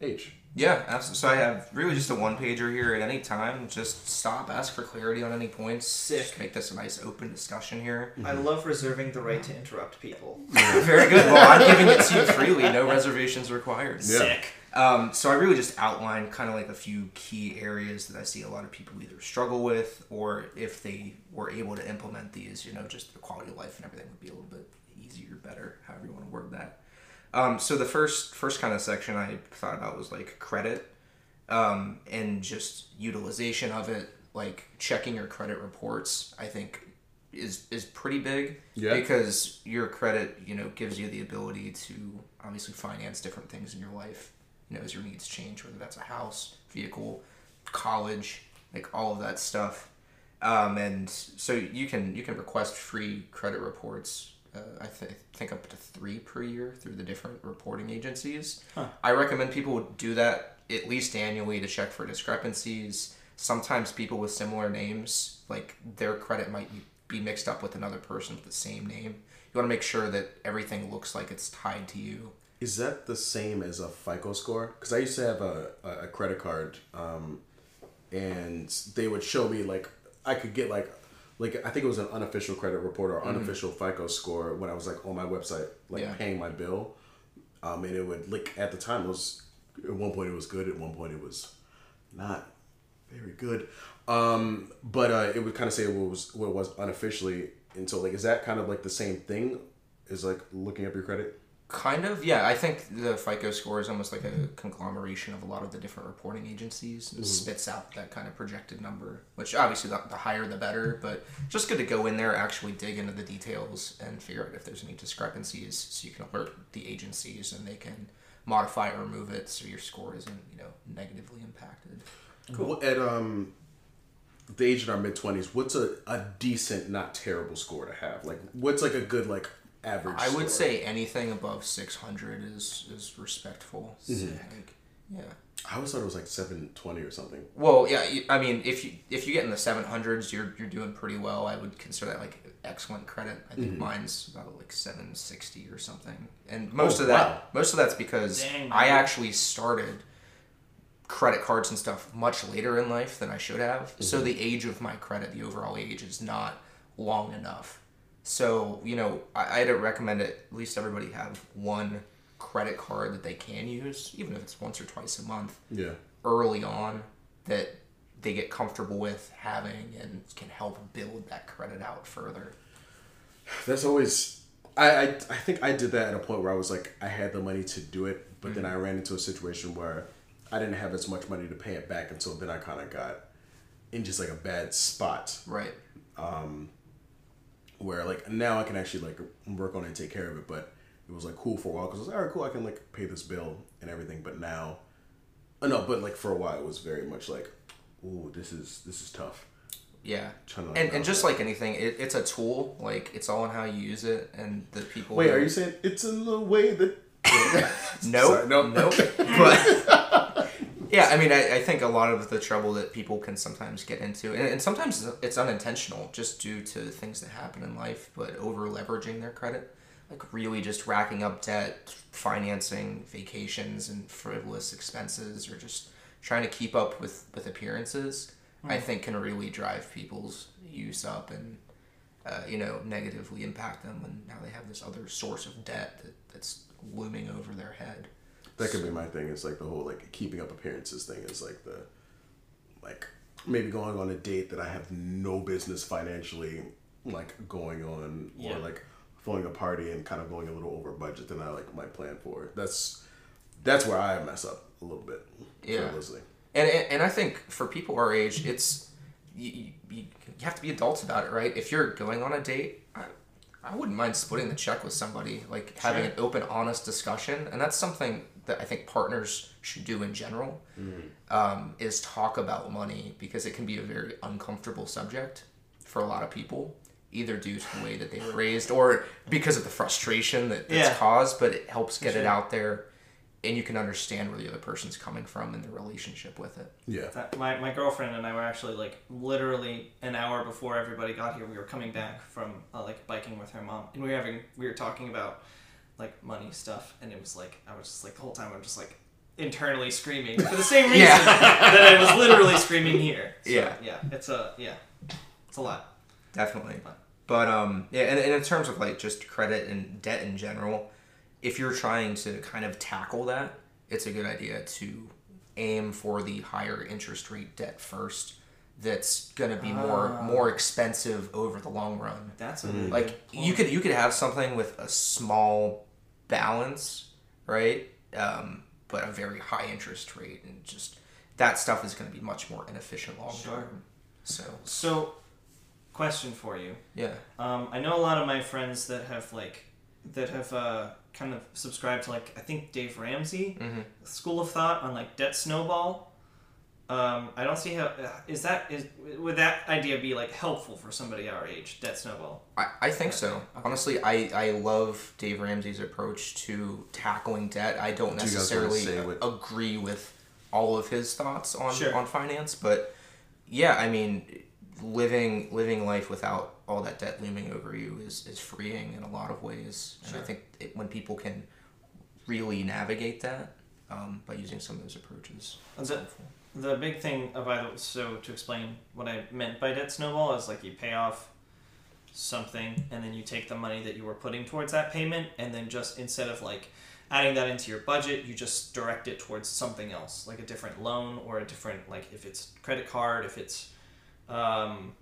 age Yeah, absolutely. So I have really just a one pager here at any time. Just stop, ask for clarity on any points. Sick. Just make this a nice open discussion here. I love reserving the right to interrupt people. Very good. Well, I'm giving it to you freely. No reservations required. Yeah. Sick. Um, so I really just outlined kind of like a few key areas that I see a lot of people either struggle with, or if they were able to implement these, you know, just the quality of life and everything would be a little bit easier, better, however you want to word that. Um, so the first first kind of section I thought about was like credit, um, and just utilization of it, like checking your credit reports. I think is is pretty big Yeah. because your credit, you know, gives you the ability to obviously finance different things in your life. You know, as your needs change, whether that's a house, vehicle, college, like all of that stuff. Um, and so you can you can request free credit reports. Uh, I th- think up to three per year through the different reporting agencies. I recommend people do that at least annually to check for discrepancies. Sometimes people with similar names, like their credit might be mixed up with another person with the same name. You want to make sure that everything looks like it's tied to you Is that the same as a FICO score? Because I used to have a, a, a credit card, um, and they would show me like I could get like like I think it was an unofficial credit report or unofficial FICO score when I was like on my website like Yeah. paying my bill, um, and it would like at the time it was at one point it was good at one point it was not very good, um, but uh, it would kind of say what was what it was unofficially. And so like is that kind of like the same thing? Is like looking up your credit? Kind of, yeah. I think the FICO score is almost like a conglomeration of a lot of the different reporting agencies and spits out that kind of projected number, which obviously the, the higher the better, but just good to go in there, actually dig into the details and figure out if there's any discrepancies so you can alert the agencies and they can modify or remove it so your score isn't, you know, negatively impacted. Cool. At um, the age in our mid twenties, what's a, a decent, not terrible score to have? Like, what's like a good like average? I would score? say anything above 600 is, is respectful. I think. Yeah. I always thought it was like seven twenty or something. Well, yeah. I mean, if you if you get in the seven hundreds, you're you're doing pretty well. I would consider that like excellent credit. I think Mm-hmm. mine's about like seven sixty or something. And most Oh, of that, wow. most of that's because Dang, I actually started credit cards and stuff much later in life than I should have. Mm-hmm. So the age of my credit, the overall age, is not long enough. So you know, I, I'd recommend at least everybody have one credit card that they can use, even if it's once or twice a month Yeah. early on that they get comfortable with having and can help build that credit out further. That's always. I, I I think I did that at a point where I was like I had the money to do it, but then mm-hmm. I ran into a situation where I didn't have as much money to pay it back, until then I kind of got in just like a bad spot Right. Um, where like now I can actually like work on it and take care of it. But it was like cool for a while because I was like, all right, cool, I can like pay this bill and everything. But now, uh, no, but like for a while it was very much like, ooh, this is this is tough. Yeah. To And, and just that. like anything, it, it's a tool. Like it's all in how you use it and the people. Wait, that- are you saying it's in the way that? Nope. Sorry, nope. Nope. But yeah, I mean, I, I think a lot of the trouble that people can sometimes get into, and, and sometimes it's unintentional, just due to things that happen in life, but over leveraging their credit, like really just racking up debt, financing vacations and frivolous expenses, or just trying to keep up with with appearances. I think can really drive people's use up and uh, you know, negatively impact them when now they have this other source of debt that, that's looming over their head. That could be my thing. It's like the whole like keeping up appearances thing is like the like maybe going on a date that I have no business financially like going on Yeah. or like throwing a party and kind of going a little over budget than I like might plan for. That's that's where I mess up a little bit. Yeah. And, and, and I think for people our age, it's you, you, you have to be adults about it, right? If you're going on a date, I, I wouldn't mind splitting the check with somebody, like having an open, honest discussion, and that's something that I think partners should do in general. Um, is talk about money because it can be a very uncomfortable subject for a lot of people, either due to the way that they were raised or because of the frustration that that's Yeah. caused. But it helps get it out there, and you can understand where the other person's coming from and the relationship with it. Yeah. That- my, my girlfriend and I were actually like literally an hour before everybody got here. We were coming back from uh, like biking with her mom, and we were having we were talking about like money stuff, and it was like I was just like the whole time I'm just like internally screaming for the same reason Yeah. that I was literally screaming here. So, Yeah. yeah, it's a yeah, it's a lot. Definitely. But um, yeah, and, and in terms of like just credit and debt in general, if you're trying to kind of tackle that, it's a good idea to aim for the higher interest rate debt first. That's gonna be more more expensive over the long run. That's a really Like good point. you could you could have something with a small balance, right? Um, but a very high interest rate, and just that stuff is going to be much more inefficient long Sure. term. So So, question for you. yeah, Um, I know a lot of my friends that have like that have uh, kind of subscribed to like I think Dave Ramsey Mhm. school of thought on like debt snowball. Um, I don't see how uh, is that is would that idea be like helpful for somebody our age debt snowball. I, I think so. Honestly, I, I love Dave Ramsey's approach to tackling debt. I don't Do you guys wanna necessarily say what- agree with all of his thoughts on, Sure. on finance, but yeah, I mean, living living life without all that debt looming over you is, is freeing in a lot of ways. And I think it, when people can really navigate that um, by using some of those approaches. That's The- helpful. The big thing about so to explain what I meant by debt snowball is like you pay off something and then you take the money that you were putting towards that payment and then just instead of like adding that into your budget you just direct it towards something else like a different loan or a different like if it's credit card if it's um,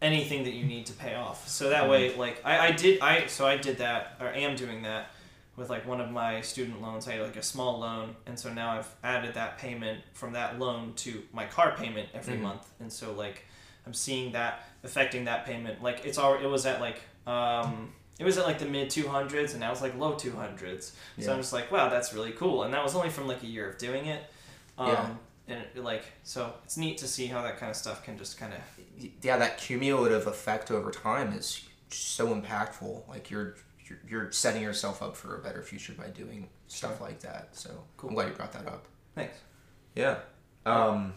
anything that you need to pay off. So that way like I, I did i so i did that or am doing that with like one of my student loans i had like a small loan and so now i've added that payment from that loan to my car payment every Mhm. month and so like i'm seeing that affecting that payment like it's already it was at like um it was at like the mid 200s and now it's like low 200s so i'm just like wow that's really cool and that was only from like a year of doing it um Yeah. and it, like so it's neat to see how that kind of stuff can just kind of yeah, that cumulative effect over time is so impactful. Like you're you're, you're setting yourself up for a better future by doing stuff like that. So Cool. I'm glad you brought that up. thanks Yeah. Um,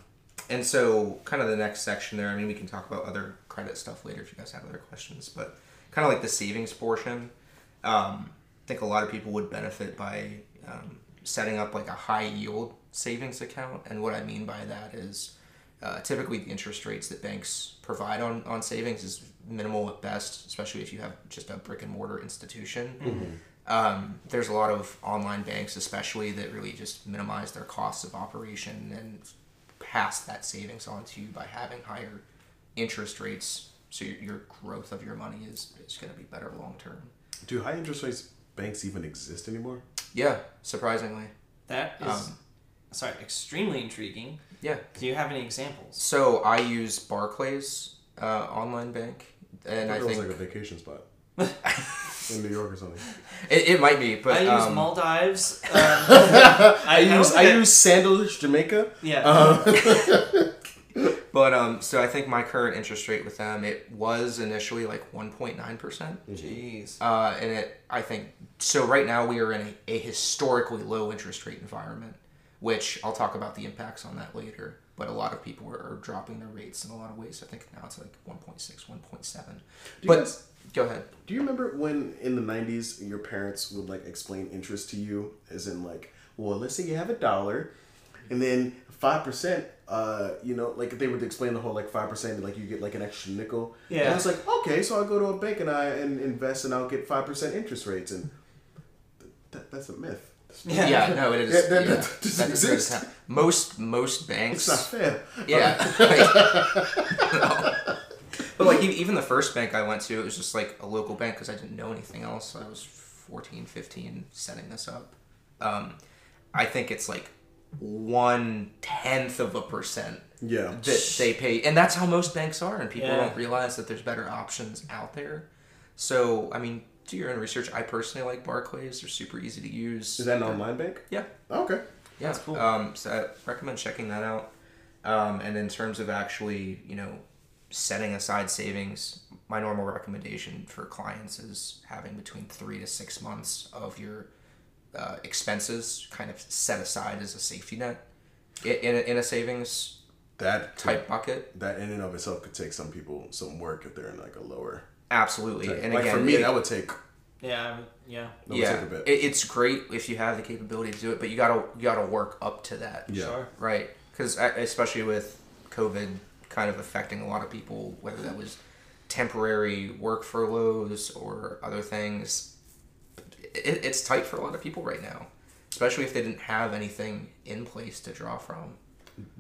and so kind of the next section there. I mean, we can talk about other credit stuff later if you guys have other questions, but kind of like the savings portion. Um, I think a lot of people would benefit by um, setting up like a high yield savings account, and what I mean by that is uh, typically the interest rates that banks provide on, on savings is minimal at best, especially if you have just a brick and mortar institution. Um, there's a lot of online banks, especially that really just minimize their costs of operation and pass that savings on to you by having higher interest rates. So your, your growth of your money is, is going to be better long term. Do high interest rates banks even exist anymore? Yeah, surprisingly. That is, Um, sorry, extremely intriguing. Yeah. Do you have any examples? So I use Barclays uh, online bank, and I, thought it was like a vacation spot in New York or something. it, it might be, but I use um, Maldives. Um, I, I use don't I use Sandals, Jamaica. Yeah. Uh, But um, so I think my current interest rate with them it was initially like one point nine percent. Jeez. Uh, and it, I think, so right now we are in a, a historically low interest rate environment, which I'll talk about the impacts on that later. But a lot of people are, are dropping their rates in a lot of ways. I think now it's like 1.6, 1.7. Do But guys- go ahead. Do you remember when in the '90s your parents would like explain interest to you, as in like, well, let's say you have a dollar, and then five percent, uh, you know, like they would explain the whole like five percent, like you get like an extra nickel. And Yeah. I was like, okay, so I'll go to a bank and I and invest and I'll get five percent interest rates, and th- that, that's a myth. Yeah. Yeah, no, it is. Yeah, that- yeah, that doesn't that doesn't exist. happen. Most most banks. It's not fair. Yeah. like- no. But like even the first bank I went to, it was just like a local bank because I didn't know anything else. I was 14, 15 setting this up. Um, I think it's like one tenth of a percent Yeah. that they pay, and that's how most banks are, and people Yeah. don't realize that there's better options out there. So I mean, do your own research. I personally like Barclays; they're super easy to use. Is that an They're- online bank? Yeah. Okay. yeah, That's cool. Um, so I recommend checking that out. Um, and in terms of actually, you know, setting aside savings, my normal recommendation for clients is having between three to six months of your uh, expenses kind of set aside as a safety net i- in a, in a savings That type bucket. that in and of itself could take some people some work if they're in like a lower. Absolutely. type. And like again, for me, it- that would take. Yeah. I would- Yeah. Yeah, take a bit. it, it's great if you have the capability to do it, but you gotta you gotta work up to that. Yeah. Sure. Right, because especially with COVID kind of affecting a lot of people, whether that was temporary work furloughs or other things, it, it's tight for a lot of people right now, especially if they didn't have anything in place to draw from.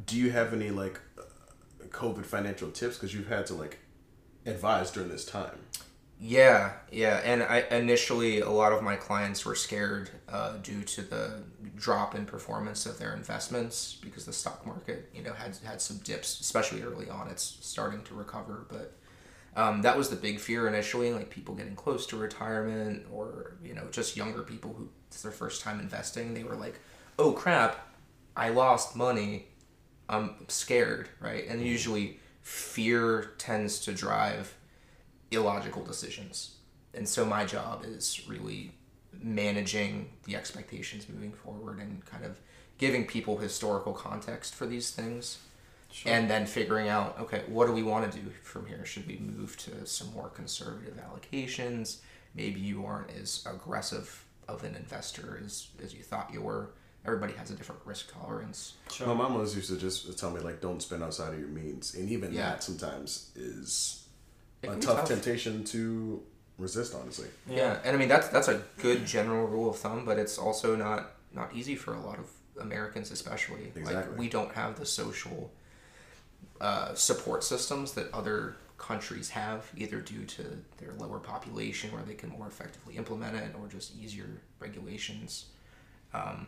Do you have any like uh, COVID financial tips? Because you've had to like advise during this time. Yeah, yeah, and I initially a lot of my clients were scared uh, due to the drop in performance of their investments because the stock market, you know, had had some dips, especially early on. It's starting to recover, but um, that was the big fear initially, like people getting close to retirement or you know just younger people who it's their first time investing. They were like, "Oh crap, I lost money. I'm scared," right? And usually fear tends to drive illogical decisions. And so my job is really managing the expectations moving forward and kind of giving people historical context for these things. And then figuring out, okay, what do we want to do from here? Should we move to some more conservative allocations? Maybe you aren't as aggressive of an investor as as you thought you were. Everybody has a different risk tolerance. Sure. My mom always used to just tell me like, don't spend outside of your means, and even Yeah. that sometimes is a tough, tough. temptation to resist. Honestly, Yeah. and I mean that's that's a good general rule of thumb, but it's also not not easy for a lot of Americans, especially. Exactly. Like we don't have the social uh, support systems that other countries have, either due to their lower population, where they can more effectively implement it, or just easier regulations. Um,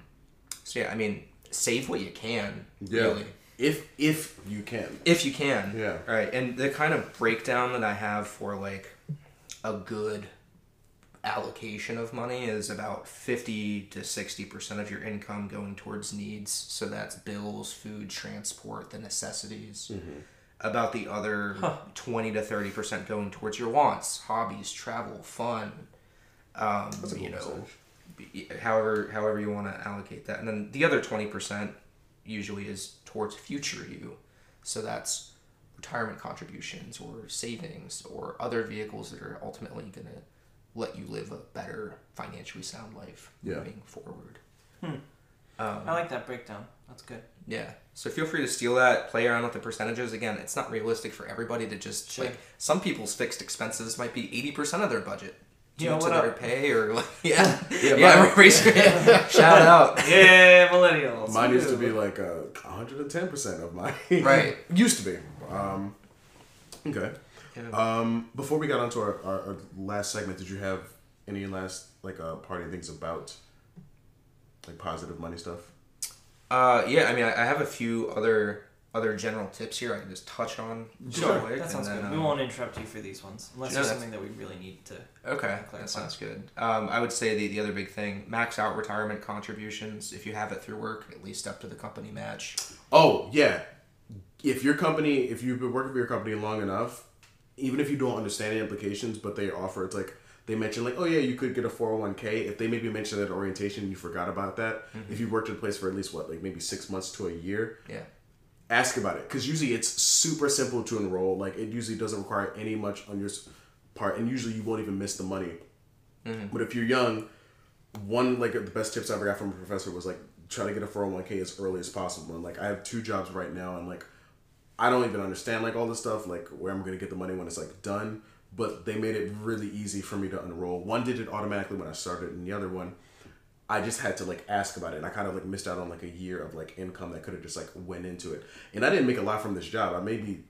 so yeah, I mean, save what you can. Really. if if you can. If you can. Yeah. Right. And the kind of breakdown that I have for like a good allocation of money is about 50 to 60% of your income going towards needs. So that's bills, food, transport, the necessities. About the other 20 to 30% going towards your wants, hobbies, travel, fun. Um, That's a you cool know, percentage. Be- however however you want to allocate that and then the other 20% usually is towards future you so that's retirement contributions or savings or other vehicles that are ultimately going to let you live a better financially sound life Yeah. moving forward hmm. um, I like that breakdown. That's good. yeah so feel free to steal that play around with the percentages again it's not realistic for everybody to just Sure. like some people's fixed expenses might be 80% of their budget due You know to what their up? pay or like yeah Yeah, yeah, mine- raise shout out Yeah, millennials. Mine used to be like uh, 110% of my. Right. used to be. Um, okay. Um, before we got onto our, our, our last segment, did you have any last like uh, party things about like positive money stuff? Uh, yeah, I mean, I, I have a few other other general tips here I can just touch on. Sure. quick, That sounds and good. then, we um, won't interrupt you for these ones unless No, there's something that we really need to. Okay, clarify. that sounds good. Um, I would say the, the other big thing: max out retirement contributions if you have it through work, at least up to the company match. Oh yeah, if your company, if you've been working for your company long enough, even if you don't understand the implications, but they offer it's like they mention like, oh yeah, you could get a four hundred one k. If they maybe mentioned that at orientation, and you forgot about that. If you've worked at a place for at least what like maybe six months to a year, Yeah, ask about it because usually it's super simple to enroll. Like it usually doesn't require any much on your part, and usually you won't even miss the money. Mm-hmm. But if you're young, one like the best tips I ever got from a professor was like try to get a four hundred one k as early as possible. And like I have two jobs right now, and like I don't even understand like all this stuff, like where I'm gonna get the money when it's like done. But they made it really easy for me to enroll. One did it automatically when I started, and the other one I just had to like ask about it, and I kind of like missed out on like a year of like income that could have just like went into it. And I didn't make a lot from this job. I maybe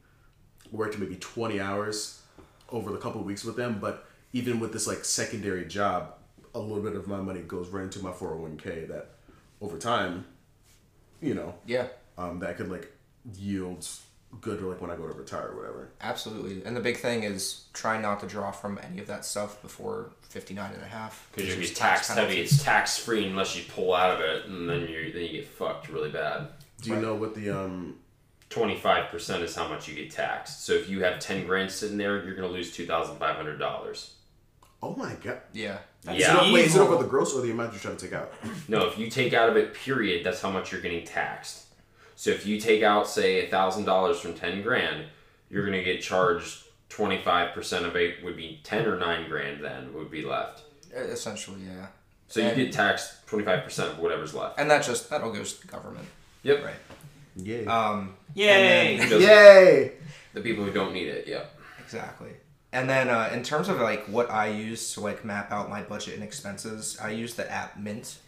worked maybe twenty hours over the couple of weeks with them, but even with this like secondary job, a little bit of my money goes right into my four hundred one k. That over time, you know, yeah, um, that could like yield good or like when I go to retire or whatever. absolutely. And the big thing is try not to draw from any of that stuff before 59 and a half. Because you're There's gonna be tax heavy. It's tax free unless you pull out of it, and then you then you get fucked really bad. Do you know what the um? Twenty five percent is how much you get taxed. So if you have ten grand sitting there, you're gonna lose two thousand five hundred dollars. Oh my god! Yeah, That's Is it Yeah. up, wait, is it up evil. with the gross or the amount you're trying to take out? No, if you take out of it, period, that's how much you're getting taxed. So if you take out, say, thousand dollars from ten grand, you're gonna get charged twenty five percent of it would be ten or nine grand. Then would be left. essentially, yeah. So you get taxed twenty five percent of whatever's left. And that just that all goes to the government, Yep. right? Yay! Um, Yay! And Yay! The people who don't need it. Yep. Exactly. And then uh, in terms of like what I use to like map out my budget and expenses, I use the app Mint.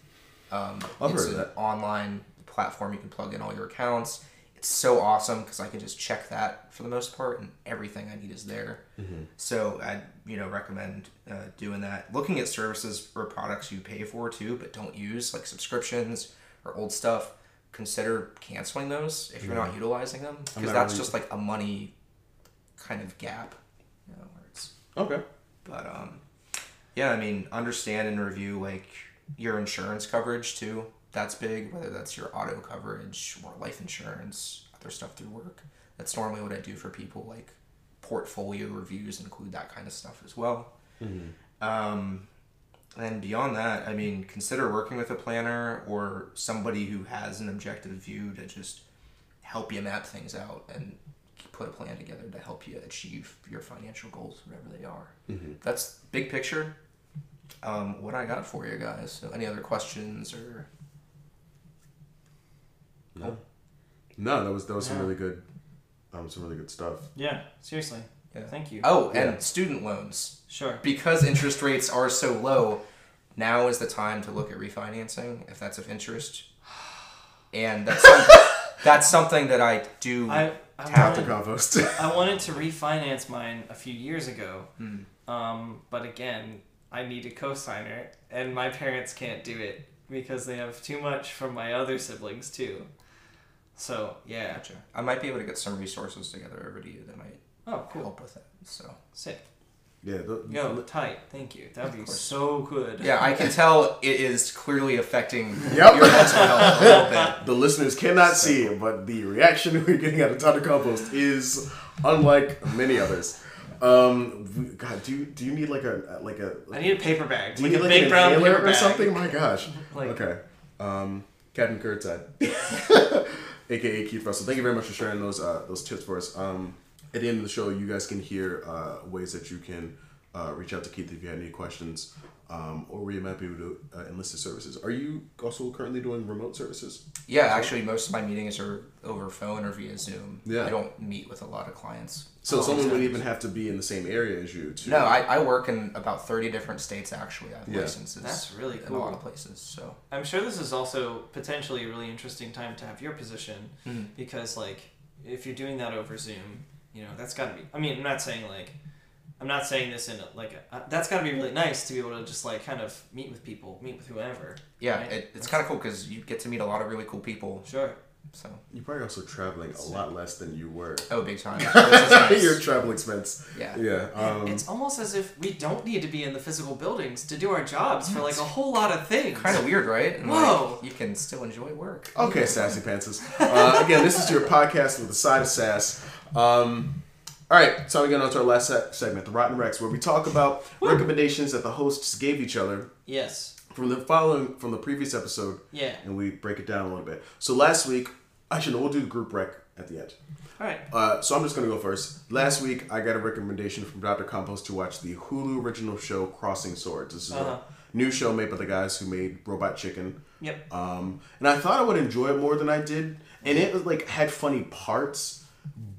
Um, I've it's heard of an online platform you can plug in all your accounts. It's so awesome because I can just check that for the most part, and everything I need is there. So I, you know, recommend uh, doing that. Looking at services or products you pay for too, but don't use like subscriptions or old stuff. Consider canceling those if you're not utilizing them because that's really- just like a money kind of gap. You know, where it's Okay. but um, yeah, I mean, understand and review like your insurance coverage too. That's big. Whether that's your auto coverage or life insurance, other stuff through work. That's normally what I do for people. Like portfolio reviews include that kind of stuff as well. Um, and beyond that, I mean, consider working with a planner or somebody who has an objective view to just help you map things out and put a plan together to help you achieve your financial goals, whatever they are. That's big picture. um, what I got for you guys. So, any other questions or? No, no, that was that was some Yeah. really good, um, some really good stuff. Yeah, seriously. Yeah. Thank you. Oh, and Yeah. student loans. Sure. Because interest rates are so low, now is the time to look at refinancing if that's of interest. And that's something, that's something that I do. I I Tap The wanted, compost. I wanted to refinance mine a few years ago, Hmm. um, but again, I need a cosigner, and my parents can't do it because they have too much from my other siblings too. So yeah. Gotcha. I might be able to get some resources together over to you that might Oh, cool. help with it. So Sick. yeah, the, Yo, tight. Thank you. That'd be course. so good. yeah, I can tell it is clearly affecting Yep. your mental health a little bit. the listeners cannot see it, but the reaction we're getting out of Dr. Compost is unlike many others. Um, God, do you do you need like a like a I need a paper bag. do you like need a like big an brown inhaler paper or bag. something? My gosh. Like- okay. Um, Captain Curbside, aka Keith Russell. Thank you very much for sharing those uh, those tips for us. Um, at the end of the show, you guys can hear uh, ways that you can uh, reach out to Keith if you have any questions, um, or you might be able to uh, enlist the services. Are you also currently doing remote services? Yeah, actually, most of my meetings are over phone or via Zoom. Yeah. I don't meet with a lot of clients. So someone nice. wouldn't even have to be in the same area as you. To, No, I, I work in about 30 different states, actually. I have Yeah. licenses. That's really In a lot of places, so. I'm sure this is also potentially a really interesting time to have your position Mhm. because, like, if you're doing that over Zoom, you know, that's got to be. I mean, I'm not saying like, I'm not saying this in a, like a, uh, that's got to be really nice to be able to just like kind of meet with people, meet with whoever. Yeah, Right. it, it's kind of cool because you get to meet a lot of really cool people. Sure. So, You're probably also traveling a lot less than you were. oh, big time. Which nice. Your travel expense. Yeah. Yeah. Um, it's almost as if we don't need to be in the physical buildings to do our jobs for like a whole lot of things. Kind of weird, right? And Whoa. Like, you can still enjoy work. Okay, sassy pantses. Uh, again, this is your podcast with a side of sass. Um, all right, so we get on to our last se- segment, the Rotten Recs, where we talk about recommendations that the hosts gave each other Yes. from the following from the previous episode, Yeah. and we break it down a little bit. So last week, actually, no, we'll do the group rec at the end. All right. Uh, so I'm just gonna go first. Last week, I got a recommendation from Dr. Compost to watch the Hulu original show Crossing Swords. This is Uh-huh. a new show made by the guys who made Robot Chicken. Yep. Um, and I thought I would enjoy it more than I did, and it was like had funny parts,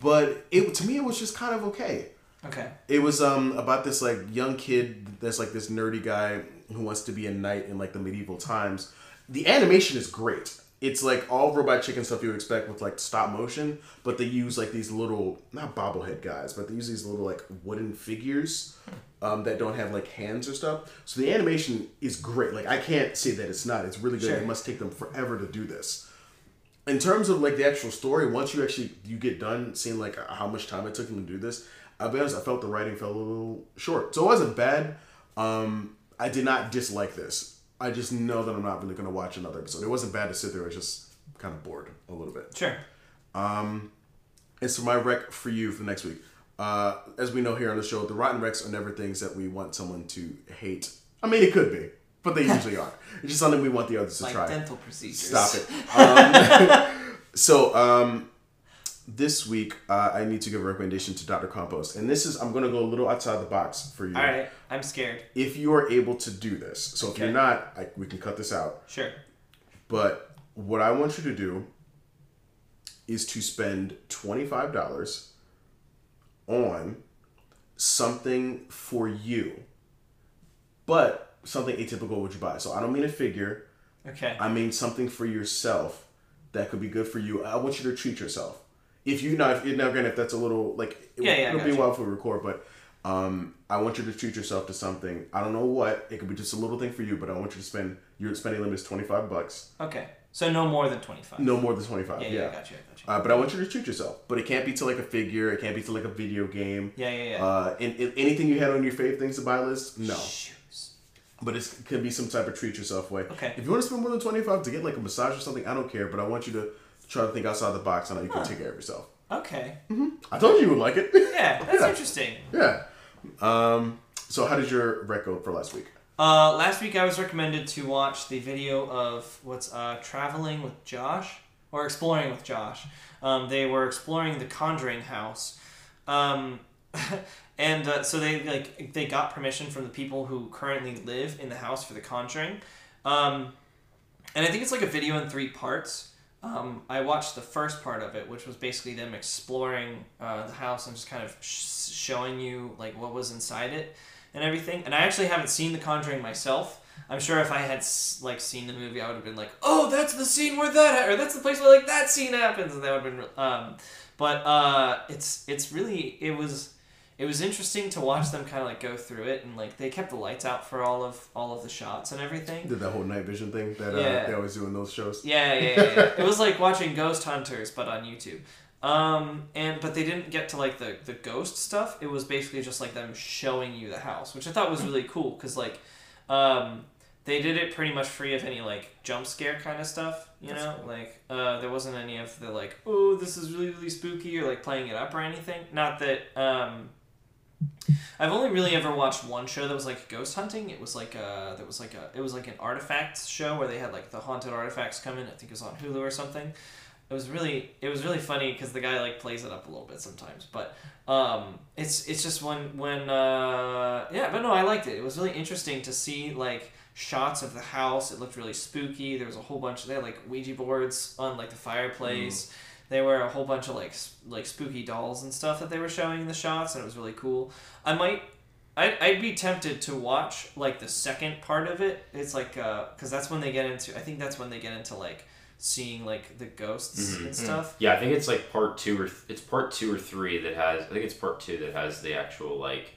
but it to me it was just kind of okay. Okay. It was um about this like young kid that's like this nerdy guy who wants to be a knight in like the medieval times. The animation is great. It's like all robot chicken stuff you would expect with like stop motion, but they use like these little not bobblehead guys, but they use these little like wooden figures um, that don't have like hands or stuff. So the animation is great. Like I can't say that it's not. It's really good. Sure. It must take them forever to do this in terms of like the actual story, once you actually you get done seeing like how much time it took him to do this, I'll be honest, I felt the writing fell a little short. So it wasn't bad. Um, I did not dislike this. I just know that I'm not really gonna watch another episode. It wasn't bad to sit there. I was just kind of bored a little bit. Sure. And so my rec for you for next week. Uh, as we know here on the show, the rotten recs are never things that we want someone to hate. I mean, it could be, but they usually are. It's just something we want the others to Like try. dental procedures. Stop it. Um, so um, this week uh, I need to give a recommendation to Dr. Compost, and this is I'm going to go a little outside the box for you. All right. I'm scared. If you are able to do this, so if you're not, I, we can cut this out. Sure. But what I want you to do is to spend twenty five dollars on something for you, but something atypical would you buy. So I don't mean a figure. Okay. I mean something for yourself that could be good for you. I want you to treat yourself. If you now, if now, granted, if that's a little like it, yeah, yeah, it'll be a gotcha. while we record, but um, I want you to treat yourself to something. I don't know what. It could be just a little thing for you, but I want you to spend. Your spending limit is twenty five bucks. Okay. So no more than 25. No more than twenty five. Yeah, Yeah. yeah, gotcha, gotcha. Uh, but I want you to treat yourself. But it can't be to like a figure. It can't be to like a video game. Yeah, yeah, yeah. Uh, and, and anything you had on your fave things to buy list, no. Shoes. But it could be some type of treat yourself way. Okay. If you want to spend more than twenty five to get like a massage or something, I don't care. But I want you to try to think outside the box on how you can take care of yourself. Okay. I told you you would like it. Yeah, that's Yeah. interesting. yeah. Um. So how did your rec go for last week? Uh, last week I was recommended to watch the video of what's uh, traveling with Josh or exploring with Josh. Um, they were exploring the Conjuring house. Um, and uh, so they like they got permission from the people who currently live in the house for the Conjuring, um, and I think it's like a video in three parts. Um, I watched the first part of it, which was basically them exploring uh, the house and just kind of sh- showing you like what was inside it and everything. And I actually haven't seen The Conjuring myself. I'm sure if I had like seen the movie, I would have been like, "Oh, that's the scene where that, ha- or that's the place where like that scene happens," and that would have been. Um, but uh, it's it's really it was it was interesting to watch them kind of like go through it and like they kept the lights out for all of all of the shots and everything. Did that whole night vision thing that uh, Yeah. they always do in those shows. Yeah, yeah, yeah. yeah. it was like watching Ghost Hunters, but on YouTube. Um, and but they didn't get to like the the ghost stuff. It was basically just like them showing you the house, which I thought was really cool because like, um, they did it pretty much free of any like jump scare kind of stuff. You That's know, cool. like uh, there wasn't any of the like, oh, this is really really spooky or like playing it up or anything. Not that um. I've only really ever watched one show that was like ghost hunting. It was like a that was like a it was like an artifacts show where they had like the haunted artifacts come in. I think it was on Hulu or something. It was really it was really funny because the guy like plays it up a little bit sometimes. But um, it's it's just when when uh, yeah, but no, I liked it. It was really interesting to see like shots of the house. It looked really spooky. There was a whole bunch. They had like Ouija boards on like the fireplace. There were a whole bunch of like like spooky dolls and stuff that they were showing in the shots, and it was really cool. I might, I'd, I'd be tempted to watch like the second part of it. It's like because that's when they get into. I think that's when they get into like seeing like the ghosts Mhm. and stuff. Yeah, I think it's like part two or th- it's part two or three that has. I think it's part two that has the actual like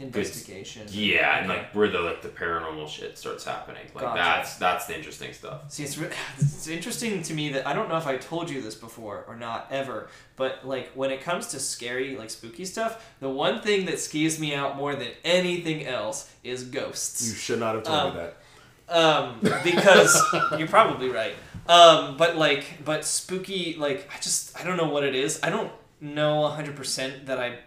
Investigation. yeah, and like where the like the paranormal shit starts happening. Like Gotcha. that's that's the interesting stuff. See, it's re- it's interesting to me that I don't know if I told you this before or not ever, but like when it comes to scary, like spooky stuff, the one thing that skews me out more than anything else is ghosts. You should not have told Um, me that. um, because you're probably right. Um, but like, but spooky, like I just I don't know what it is. I don't know hundred percent that I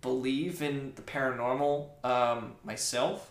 believe in the paranormal um, myself.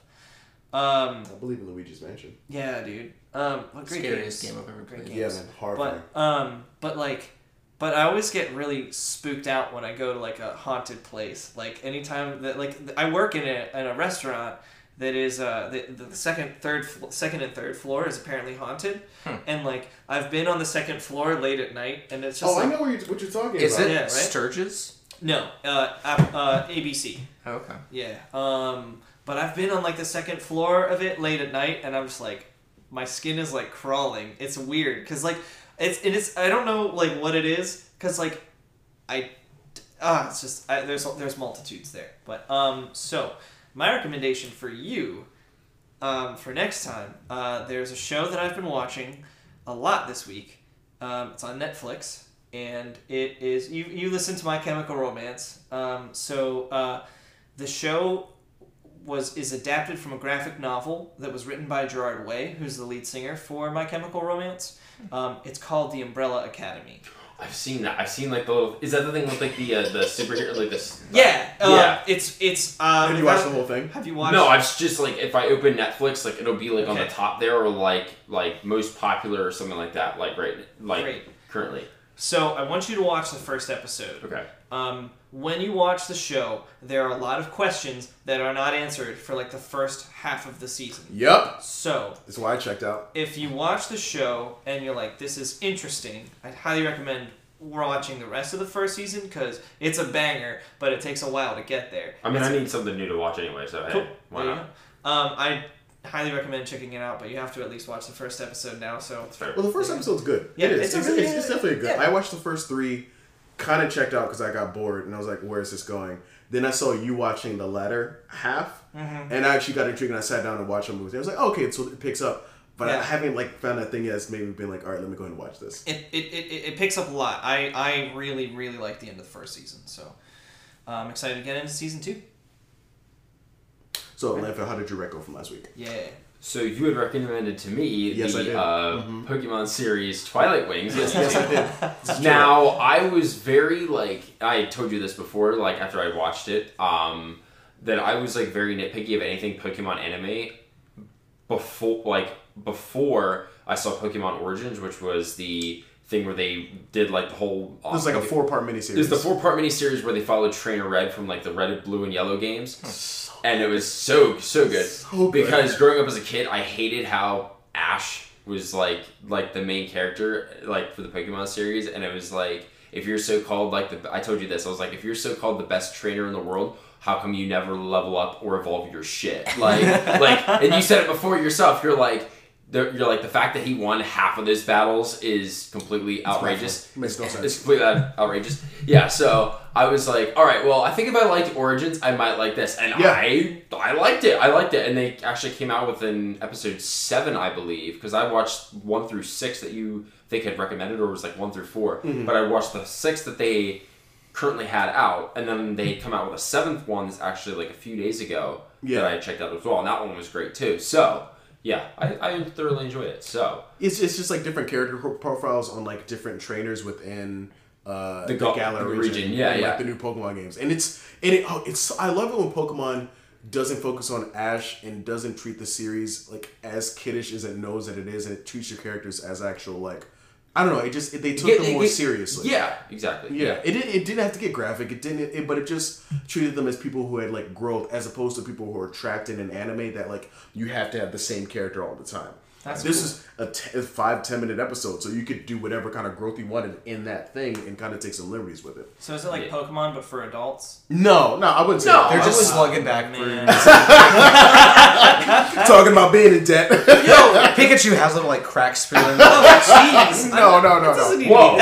Um, I believe in Luigi's Mansion. yeah, dude. Um, what great Scariest games. game I've ever Great played. games. Yeah, man, horrifying. But um, but like, but I always get really spooked out when I go to like a haunted place. Like anytime that like I work in a in a restaurant that is uh the, the second third fl- second and third floor is apparently haunted, Hmm. and like I've been on the second floor late at night, and it's just oh, I know what you're, what you're talking Is about. it Yeah, right? Sturgis? No uh, uh ABC. Oh, okay. Yeah. Um, but I've been on like the second floor of it late at night, and I'm just like, my skin is like crawling. It's weird because like it's and it is I don't know like what it is because like I ah it's just I, there's there's multitudes there. But um so my recommendation for you um, for next time uh, there's a show that I've been watching a lot this week. Um, it's on Netflix and it is you you listen to My Chemical Romance. Um, so uh, the show was is adapted from a graphic novel that was written by Gerard Way, who's the lead singer for My Chemical Romance. Um, it's called The Umbrella Academy. I've seen that. I've seen like the little. Is that the thing with like the uh, the superhero like this? Yeah, uh, Yeah. It's it's. Um, Have you watched the whole thing? Have you watched? No, I've just like if I open Netflix, like it'll be like on the top there or like like most popular or something like that. Like right, like Great. currently. So I want you to watch the first episode. Okay. Um, when you watch the show, there are a lot of questions that are not answered for like the first half of the season. Yup. So That's why I checked out. if you watch the show and you're like, this is interesting, I'd highly recommend watching the rest of the first season because it's a banger, but it takes a while to get there. I mean, It's I need something new to watch anyway, so hey, why not? Um, I highly recommend checking it out, but you have to at least watch the first episode now. So. Well, the first episode's good. Yeah, it is. it's It's, it's, it's definitely good. yeah. I watched the first three, kind of checked out because I got bored, and I was like, "Where is this going?" Then I saw you watching the latter half, Mm-hmm. and I actually got intrigued, and I sat down and watched a movie. I was like, oh, "Okay, so it picks up," but I haven't like found that thing yet that's made me been like, "All right, let me go ahead and watch this." it, it, it, it picks up a lot. I, I really, really like the end of the first season. So uh, I'm excited to get into season two. So, Lanfa, how did your rec go from last week? Yeah. So you had recommended to me Yes, the I did. Uh, Mhm. Pokemon series Twilight Wings. Yes, yes, I did. This is true. Now I was very like I told you this before, like after I watched it, um, that I was like very nitpicky of anything Pokemon anime before like before I saw Pokemon Origins, which was the thing where they did like the whole. It was like a four part miniseries. It was the four part miniseries where they followed Trainer Red from like the red, blue, and yellow games, and it was so so good. So good. Because growing up as a kid, I hated how Ash was like like the main character like for the Pokemon series, and it was like if you're so called like the I told you this, I was like if you're so called the best trainer in the world. How come you never level up or evolve your shit? Like, like, and you said it before yourself. You're like, you're like the fact that he won half of those battles is completely outrageous. Makes no sense. It's completely outrageous. Yeah, so I was like, all right, well, I think if I liked Origins, I might like this, and Yeah. I I liked it. I liked it, and they actually came out with an episode seven, I believe, because I watched one through six that you think had recommended, or it was like one through 4 Mm-hmm. but I watched the six that they currently had out, and then they come out with a seventh one that's actually like a few days ago Yeah. that I checked out as well, and that one was great too. So. Yeah, I, I thoroughly enjoyed it. So It's, it's just like different character profiles on like different trainers within uh, The the, Ga- Galar region, region, yeah, and, yeah. like the new Pokemon games, and it's and it oh, it's I love it when Pokemon doesn't focus on Ash and doesn't treat the series like as kiddish as it knows that it is, and it treats your characters as actual like I don't know. It just it, they took Yeah, them it- more seriously. Yeah, exactly. Yeah, it didn't. It didn't have to get graphic. It didn't. It, but it just treated them as people who had like growth, as opposed to people who are trapped in an anime that like you have to have the same character all the time. That's this cool. is a, t- a five ten minute episode, so you could do whatever kind of growth you wanted in that thing and kind of take some liberties with it. So is it like Yeah. Pokemon but for adults? No, no, I wouldn't say No, that. They're I just slugging back Man. talking about being in debt. Yo, Pikachu has little like cracks for them. Jeez. no, no, no, Doesn't no. need to Whoa.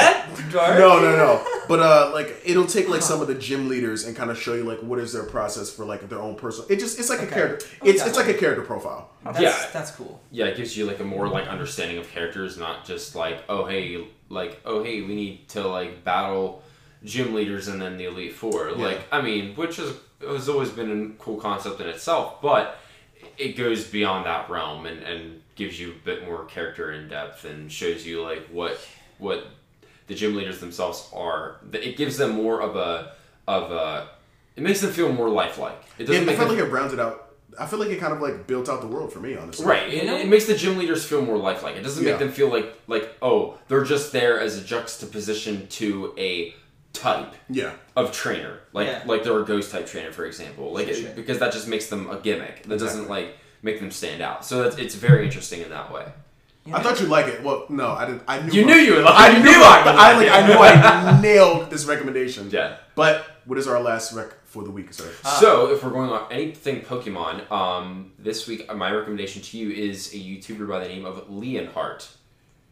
Be that dark. No, no, no. But uh, like it'll take like some of the gym leaders and kind of show you like what is their process for like their own personal. It just it's like a character. It's it's like a character profile. That's, Yeah. that's cool. Yeah, it gives you like a more like understanding of characters, not just like oh hey like oh hey we need to like battle gym leaders and then the elite four. Like I mean, which is has always been a cool concept in itself, but it goes beyond that realm and and gives you a bit more character in depth and shows you like what what the gym leaders themselves are. It gives them more of a of a. It makes them feel more lifelike. It Yeah, doesn't I make felt them like it rounds it out. I feel like it kind of like built out the world for me, honestly. Right. It, it makes the gym leaders feel more lifelike. It doesn't Yeah. make them feel like like oh they're just there as a juxtaposition to a type Yeah. of trainer, like Yeah. like they're a ghost type trainer, for example. Like it- because that just makes them a gimmick. That doesn't like make them stand out. So that's, it's very interesting in that way. I thought you'd like it. Well, no, I didn't. I knew You knew you would like I it. You knew knew I, I would I, like like. I knew I nailed this recommendation. Yeah. But what is our last rec for the week, sir? so if we're going on anything Pokemon, um, this week my recommendation to you is a YouTuber by the name of Leonhart.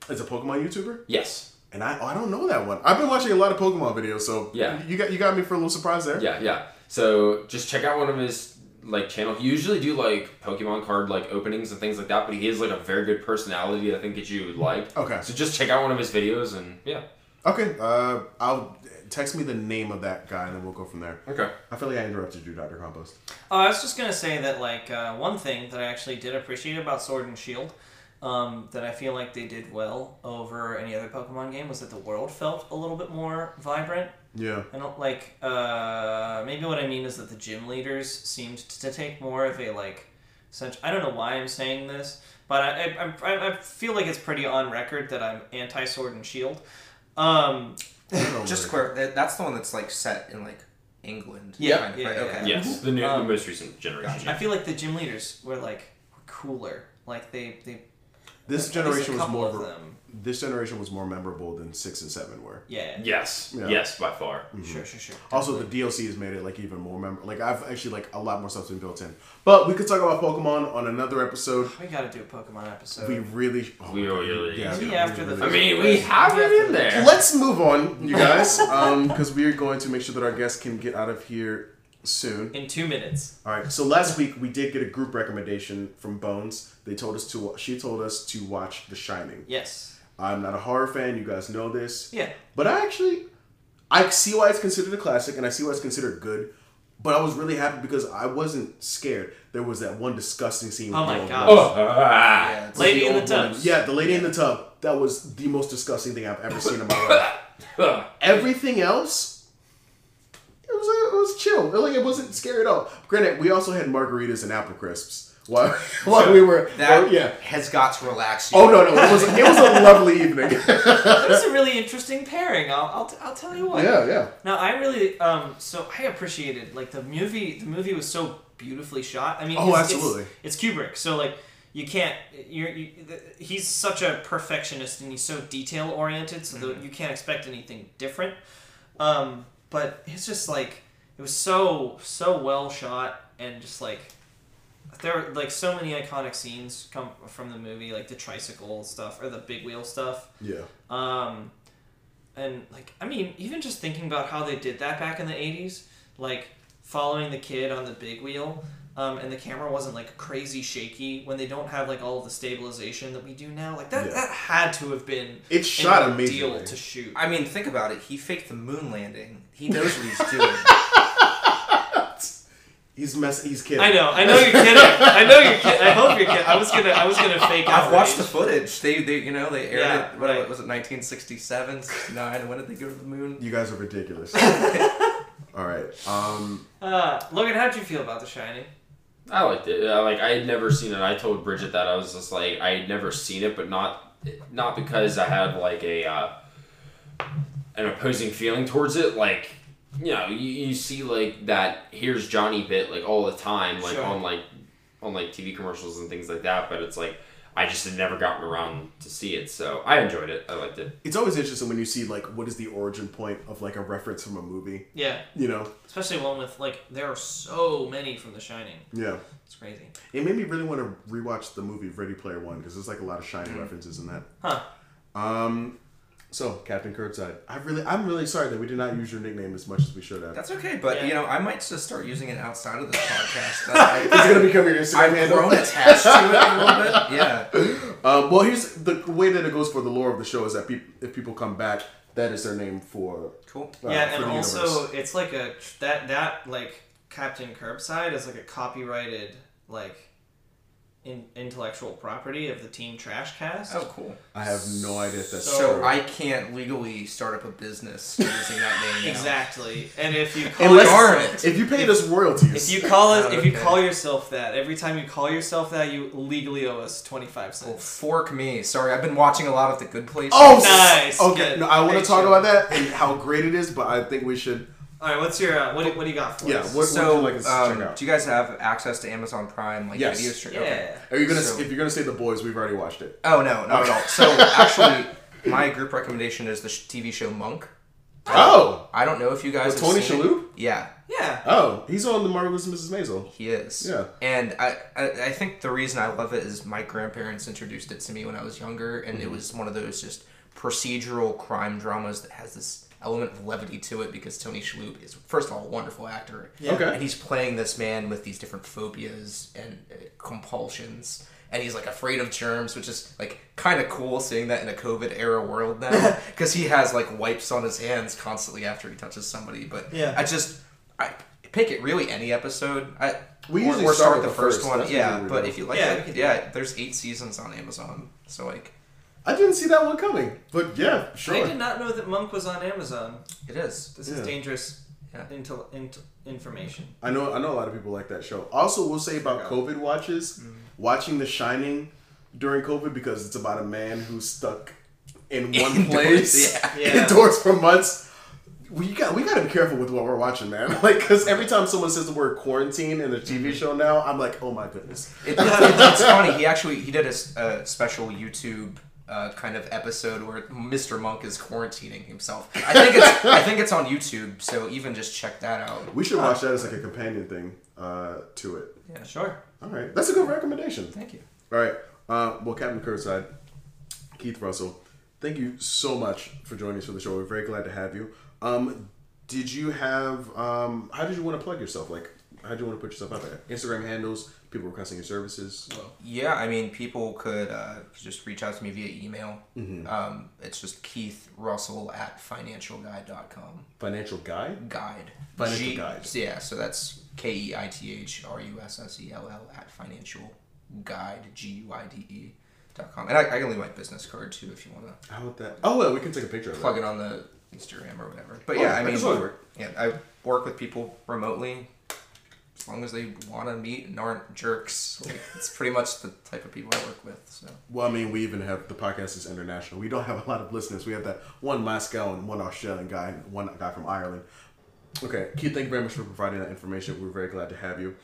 It's a Pokemon YouTuber, Yes. and I oh, I don't know that one. I've been watching a lot of Pokemon videos, so Yeah. you got you got me for a little surprise there. Yeah, yeah. So just check out one of his like channel. He usually do like Pokemon card like openings and things like that, but he has like a very good personality. I think that you would like. Okay. So just check out one of his videos and yeah. Okay. Uh, I'll text me the name of that guy, and then we'll go from there. Okay. I feel like I interrupted you, Doctor Compost. Oh, I was just gonna say that like uh, one thing that I actually did appreciate about Sword and Shield, um, that I feel like they did well over any other Pokemon game was that the world felt a little bit more vibrant. Yeah. I don't like. Uh, maybe what I mean is that the gym leaders seemed to take more of a like. Such I don't know why I'm saying this, but I I, I, I feel like it's pretty on record that I'm anti Sword and Shield. Um, I don't know Just to where- that- that's the one that's like set in like England. Yeah, kind of, yeah, right? yeah, okay. yeah. Yes. The new, Um, the most recent generation. gotcha. I feel like the gym leaders were like cooler. Like they they. this at least a generation was more. of ver- them. This generation was more memorable than six and seven were. Yeah. Yes. Yeah. Yes, by far. Mm-hmm. Sure, sure, sure. Also, the DLC has made it like even more memorable. Like I've actually like a lot more stuff's been built in. But we could talk about Pokemon on another episode. We gotta do a Pokemon episode. We really, oh We really- yeah, Maybe we after the really- I mean, we have it in there. Let's move on, you guys, um, because we are going to make sure that our guests can get out of here soon. in two minutes. All right. So last week we did get a group recommendation from Bones. They told us to. She told us to watch The Shining. Yes. I'm not a horror fan. You guys know this. Yeah. But I actually, I see why it's considered a classic, and I see why it's considered good. But I was really happy because I wasn't scared. There was that one disgusting scene. Oh my the old gosh. woman. Oh, ah. Yeah, it's- Lady The in the tub. woman. Yeah, the lady in the tub. That was the most disgusting thing I've ever seen in my life. Everything else, it was it was chill. Like it wasn't scary at all. Granted, we also had margaritas and apple crisps, while while we were. That well, yeah. has got to relax you. Oh no no! It was it was a lovely evening. It was a really interesting pairing. I'll, I'll, I'll tell you what. yeah yeah. Now I really um so I appreciated like the movie. The movie was so beautifully shot. I mean, Oh, it's, absolutely. It's, it's Kubrick, so like you can't. You're you, the, he's such a perfectionist and he's so detail oriented, so that you can't expect anything different. Um, but it's just like it was so so well shot and just like there are like so many iconic scenes come from the movie, like the tricycle stuff or the big wheel stuff. Yeah. Um, and like, I mean, even just thinking about how they did that back in the '80s, like following the kid on the big wheel, um, and the camera wasn't like crazy shaky when they don't have like all of the stabilization that we do now. Like that, Yeah. that had to have been It's shot an ordeal amazingly. to shoot. I mean, think about it. He faked the moon landing. He knows what he's doing. He's mess. He's kidding. I know, I know you're kidding. I know you're kidding. I hope you're kidding. I was gonna, I was gonna fake out. I've watched the footage. They, they, you know, they aired Yeah, it. What right. was it? 1967, 69. When did they go to the moon? You guys are ridiculous. All right. Um. Uh, Logan, how'd you feel about The Shining? I liked it. Uh, like I had never seen it. I told Bridget that I was just like I had never seen it, but not not because I had like a uh, an opposing feeling towards it. Like you know, you, you see like that. Here's Johnny bit like all the time, like Sure. on like on like TV commercials and things like that. But it's like I just had never gotten around to see it, so I enjoyed it. I liked it. It's always interesting when you see like what is the origin point of like a reference from a movie. Yeah, You know. especially one with like there are so many from The Shining. Yeah. It's crazy. It made me really want to rewatch the movie Ready Player One because there's like a lot of Shining Mm. references in that. Huh. Um. So Captain Curbside. I really, I'm really sorry that we did not use your nickname as much as we should have. That's okay, but Yeah. you know, I might just start using it outside of this podcast. I, It's gonna become your Instagram I've handle. grown attached to it a little bit. Yeah. Um, well, here's the way that it goes for the lore of the show is that peop if people come back, that is their name for. Cool. uh, yeah, for and the also universe. it's like a that that like Captain Curbside is like a copyrighted like in, intellectual property of the Team Trash Cast. Oh, cool. I have no idea if that's So- true. So I can't legally start up a business using that name. Exactly, and if you call Unless, Darn it. if you paid us royalties, if you call it if you okay. call yourself that every time you call yourself that you legally owe us twenty five Well, cents. fork me. Sorry, I've been watching a lot of The Good Place. oh, Nice, Okay, good. no, I want to talk show. about that and how great it is, but I think we should. All right, what's your uh, what, do- what do you got for Yeah, us? what- so, would you like us to um, check out? do you guys have access to Amazon Prime, like Yes. video stream? yeah. Okay. Are you gonna? So- if you're gonna say the boys, we've already watched it. Oh no, not at all. So actually, my group recommendation is the sh- TV show Monk. Oh, I don't know if you guys With have Tony seen it. Shalhoub? Yeah, Yeah. oh, he's on the marvelous Mrs. Maisel. he is. Yeah. And I, I, I think the reason I love it is my grandparents introduced it to me when I was younger, and Mm-hmm. it was one of those just procedural crime dramas that has this element of levity to it because Tony Shalhoub is first of all a wonderful actor. Yeah. Okay. And he's playing this man with these different phobias and uh, compulsions. And he's like afraid of germs, which is like kind of cool seeing that in a COVID era world now. Because he has like wipes on his hands constantly after he touches somebody. But Yeah. I just, I pick it really any episode. I, We usually or start start with the first, first. one. That's Yeah, usually what we but if you like Yeah, yeah, we can do yeah, there's eight seasons on Amazon. So like, I didn't see that one coming, but yeah, sure. I did not know that Monk was on Amazon. it is. This Yeah. is dangerous Yeah. intel, int, information. I know I know a lot of people like that show. Also, we'll say about COVID watches, Mm. watching The Shining during COVID because it's about a man who's stuck in one Indoors, place yeah. Yeah. indoors for months. We got we got to be careful with what we're watching, man. Like, because every time someone says the word quarantine in a TV show now, I'm like, oh my goodness. It, it, it's funny. He actually he did a, s- a special YouTube uh, kind of episode where Mr. Monk is quarantining himself. I think it's I think it's on YouTube. So even just check that out. We should watch that as like a companion thing uh, to it. Yeah. Sure. All right, that's a good recommendation. Thank you. All right. Uh, well, Captain Curbside, Keith Russell, thank you so much for joining us for the show. We're very glad to have you. Um, did you have? Um, how did you want to plug yourself? Like, how did you want to put yourself out there? Instagram handles, people requesting your services. Yeah, I mean, people could uh, just reach out to me via email. Um, it's just Keith Russell at financialguide.com. Financial guide. Guide. Financial G- Guide. Yeah, so that's K E I T H R U S S E L L at financial guide, G U I D E. Dot com. And I, I can leave my business card too if you want to How about that? Oh, well, we can take a picture of it. plug that. it on the Instagram or whatever. But Oh, yeah, I mean, work. yeah, I work with people remotely. As long as they want to meet and aren't jerks. Like, it's pretty much the type of people I work with. So Well, I mean, we even have the podcast is international. We don't have a lot of listeners. We have that one Moscow and one Australian guy and one guy from Ireland. Okay, Keith, thank you very much for providing that information. We're very glad to have you.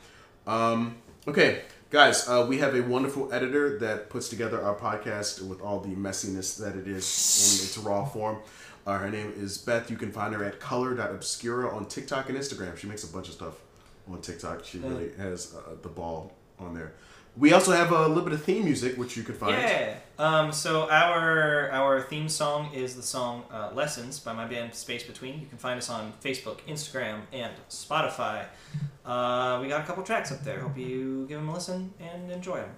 Um, okay, guys, uh, we have a wonderful editor that puts together our podcast with all the messiness that it is in its raw form. Uh, her name is Beth. You can find her at color.obscura on TikTok and Instagram. She makes a bunch of stuff on TikTok. She really has uh, the ball on there. We also have a little bit of theme music, which you could find. Yeah. Um, so our our theme song is the song uh, "Lessons" by my band Space Between. You can find us on Facebook, Instagram, and Spotify. Uh, we got a couple tracks up there. Hope you give them a listen and enjoy them.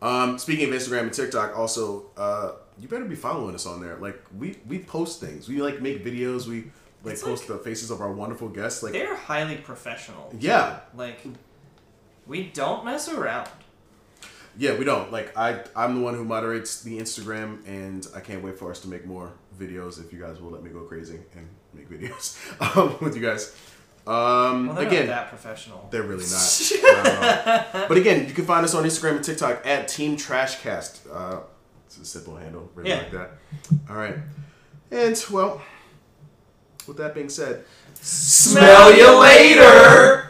Um, speaking of Instagram and TikTok, also, uh, you better be following us on there. Like we we post things. We like make videos. We like post the faces of our wonderful guests. Like They're highly professional. yeah, Like we don't mess around. yeah. We don't like I. I'm the one who moderates the Instagram, and I can't wait for us to make more videos. If you guys will let me go crazy and make videos um, with you guys. Um, Well, again, that professional. They're really not. Not but again, you can find us on Instagram and TikTok at Team Trashcast. Uh, it's a simple handle, really Yeah. like that. All right, and well, with that being said, Smell you later.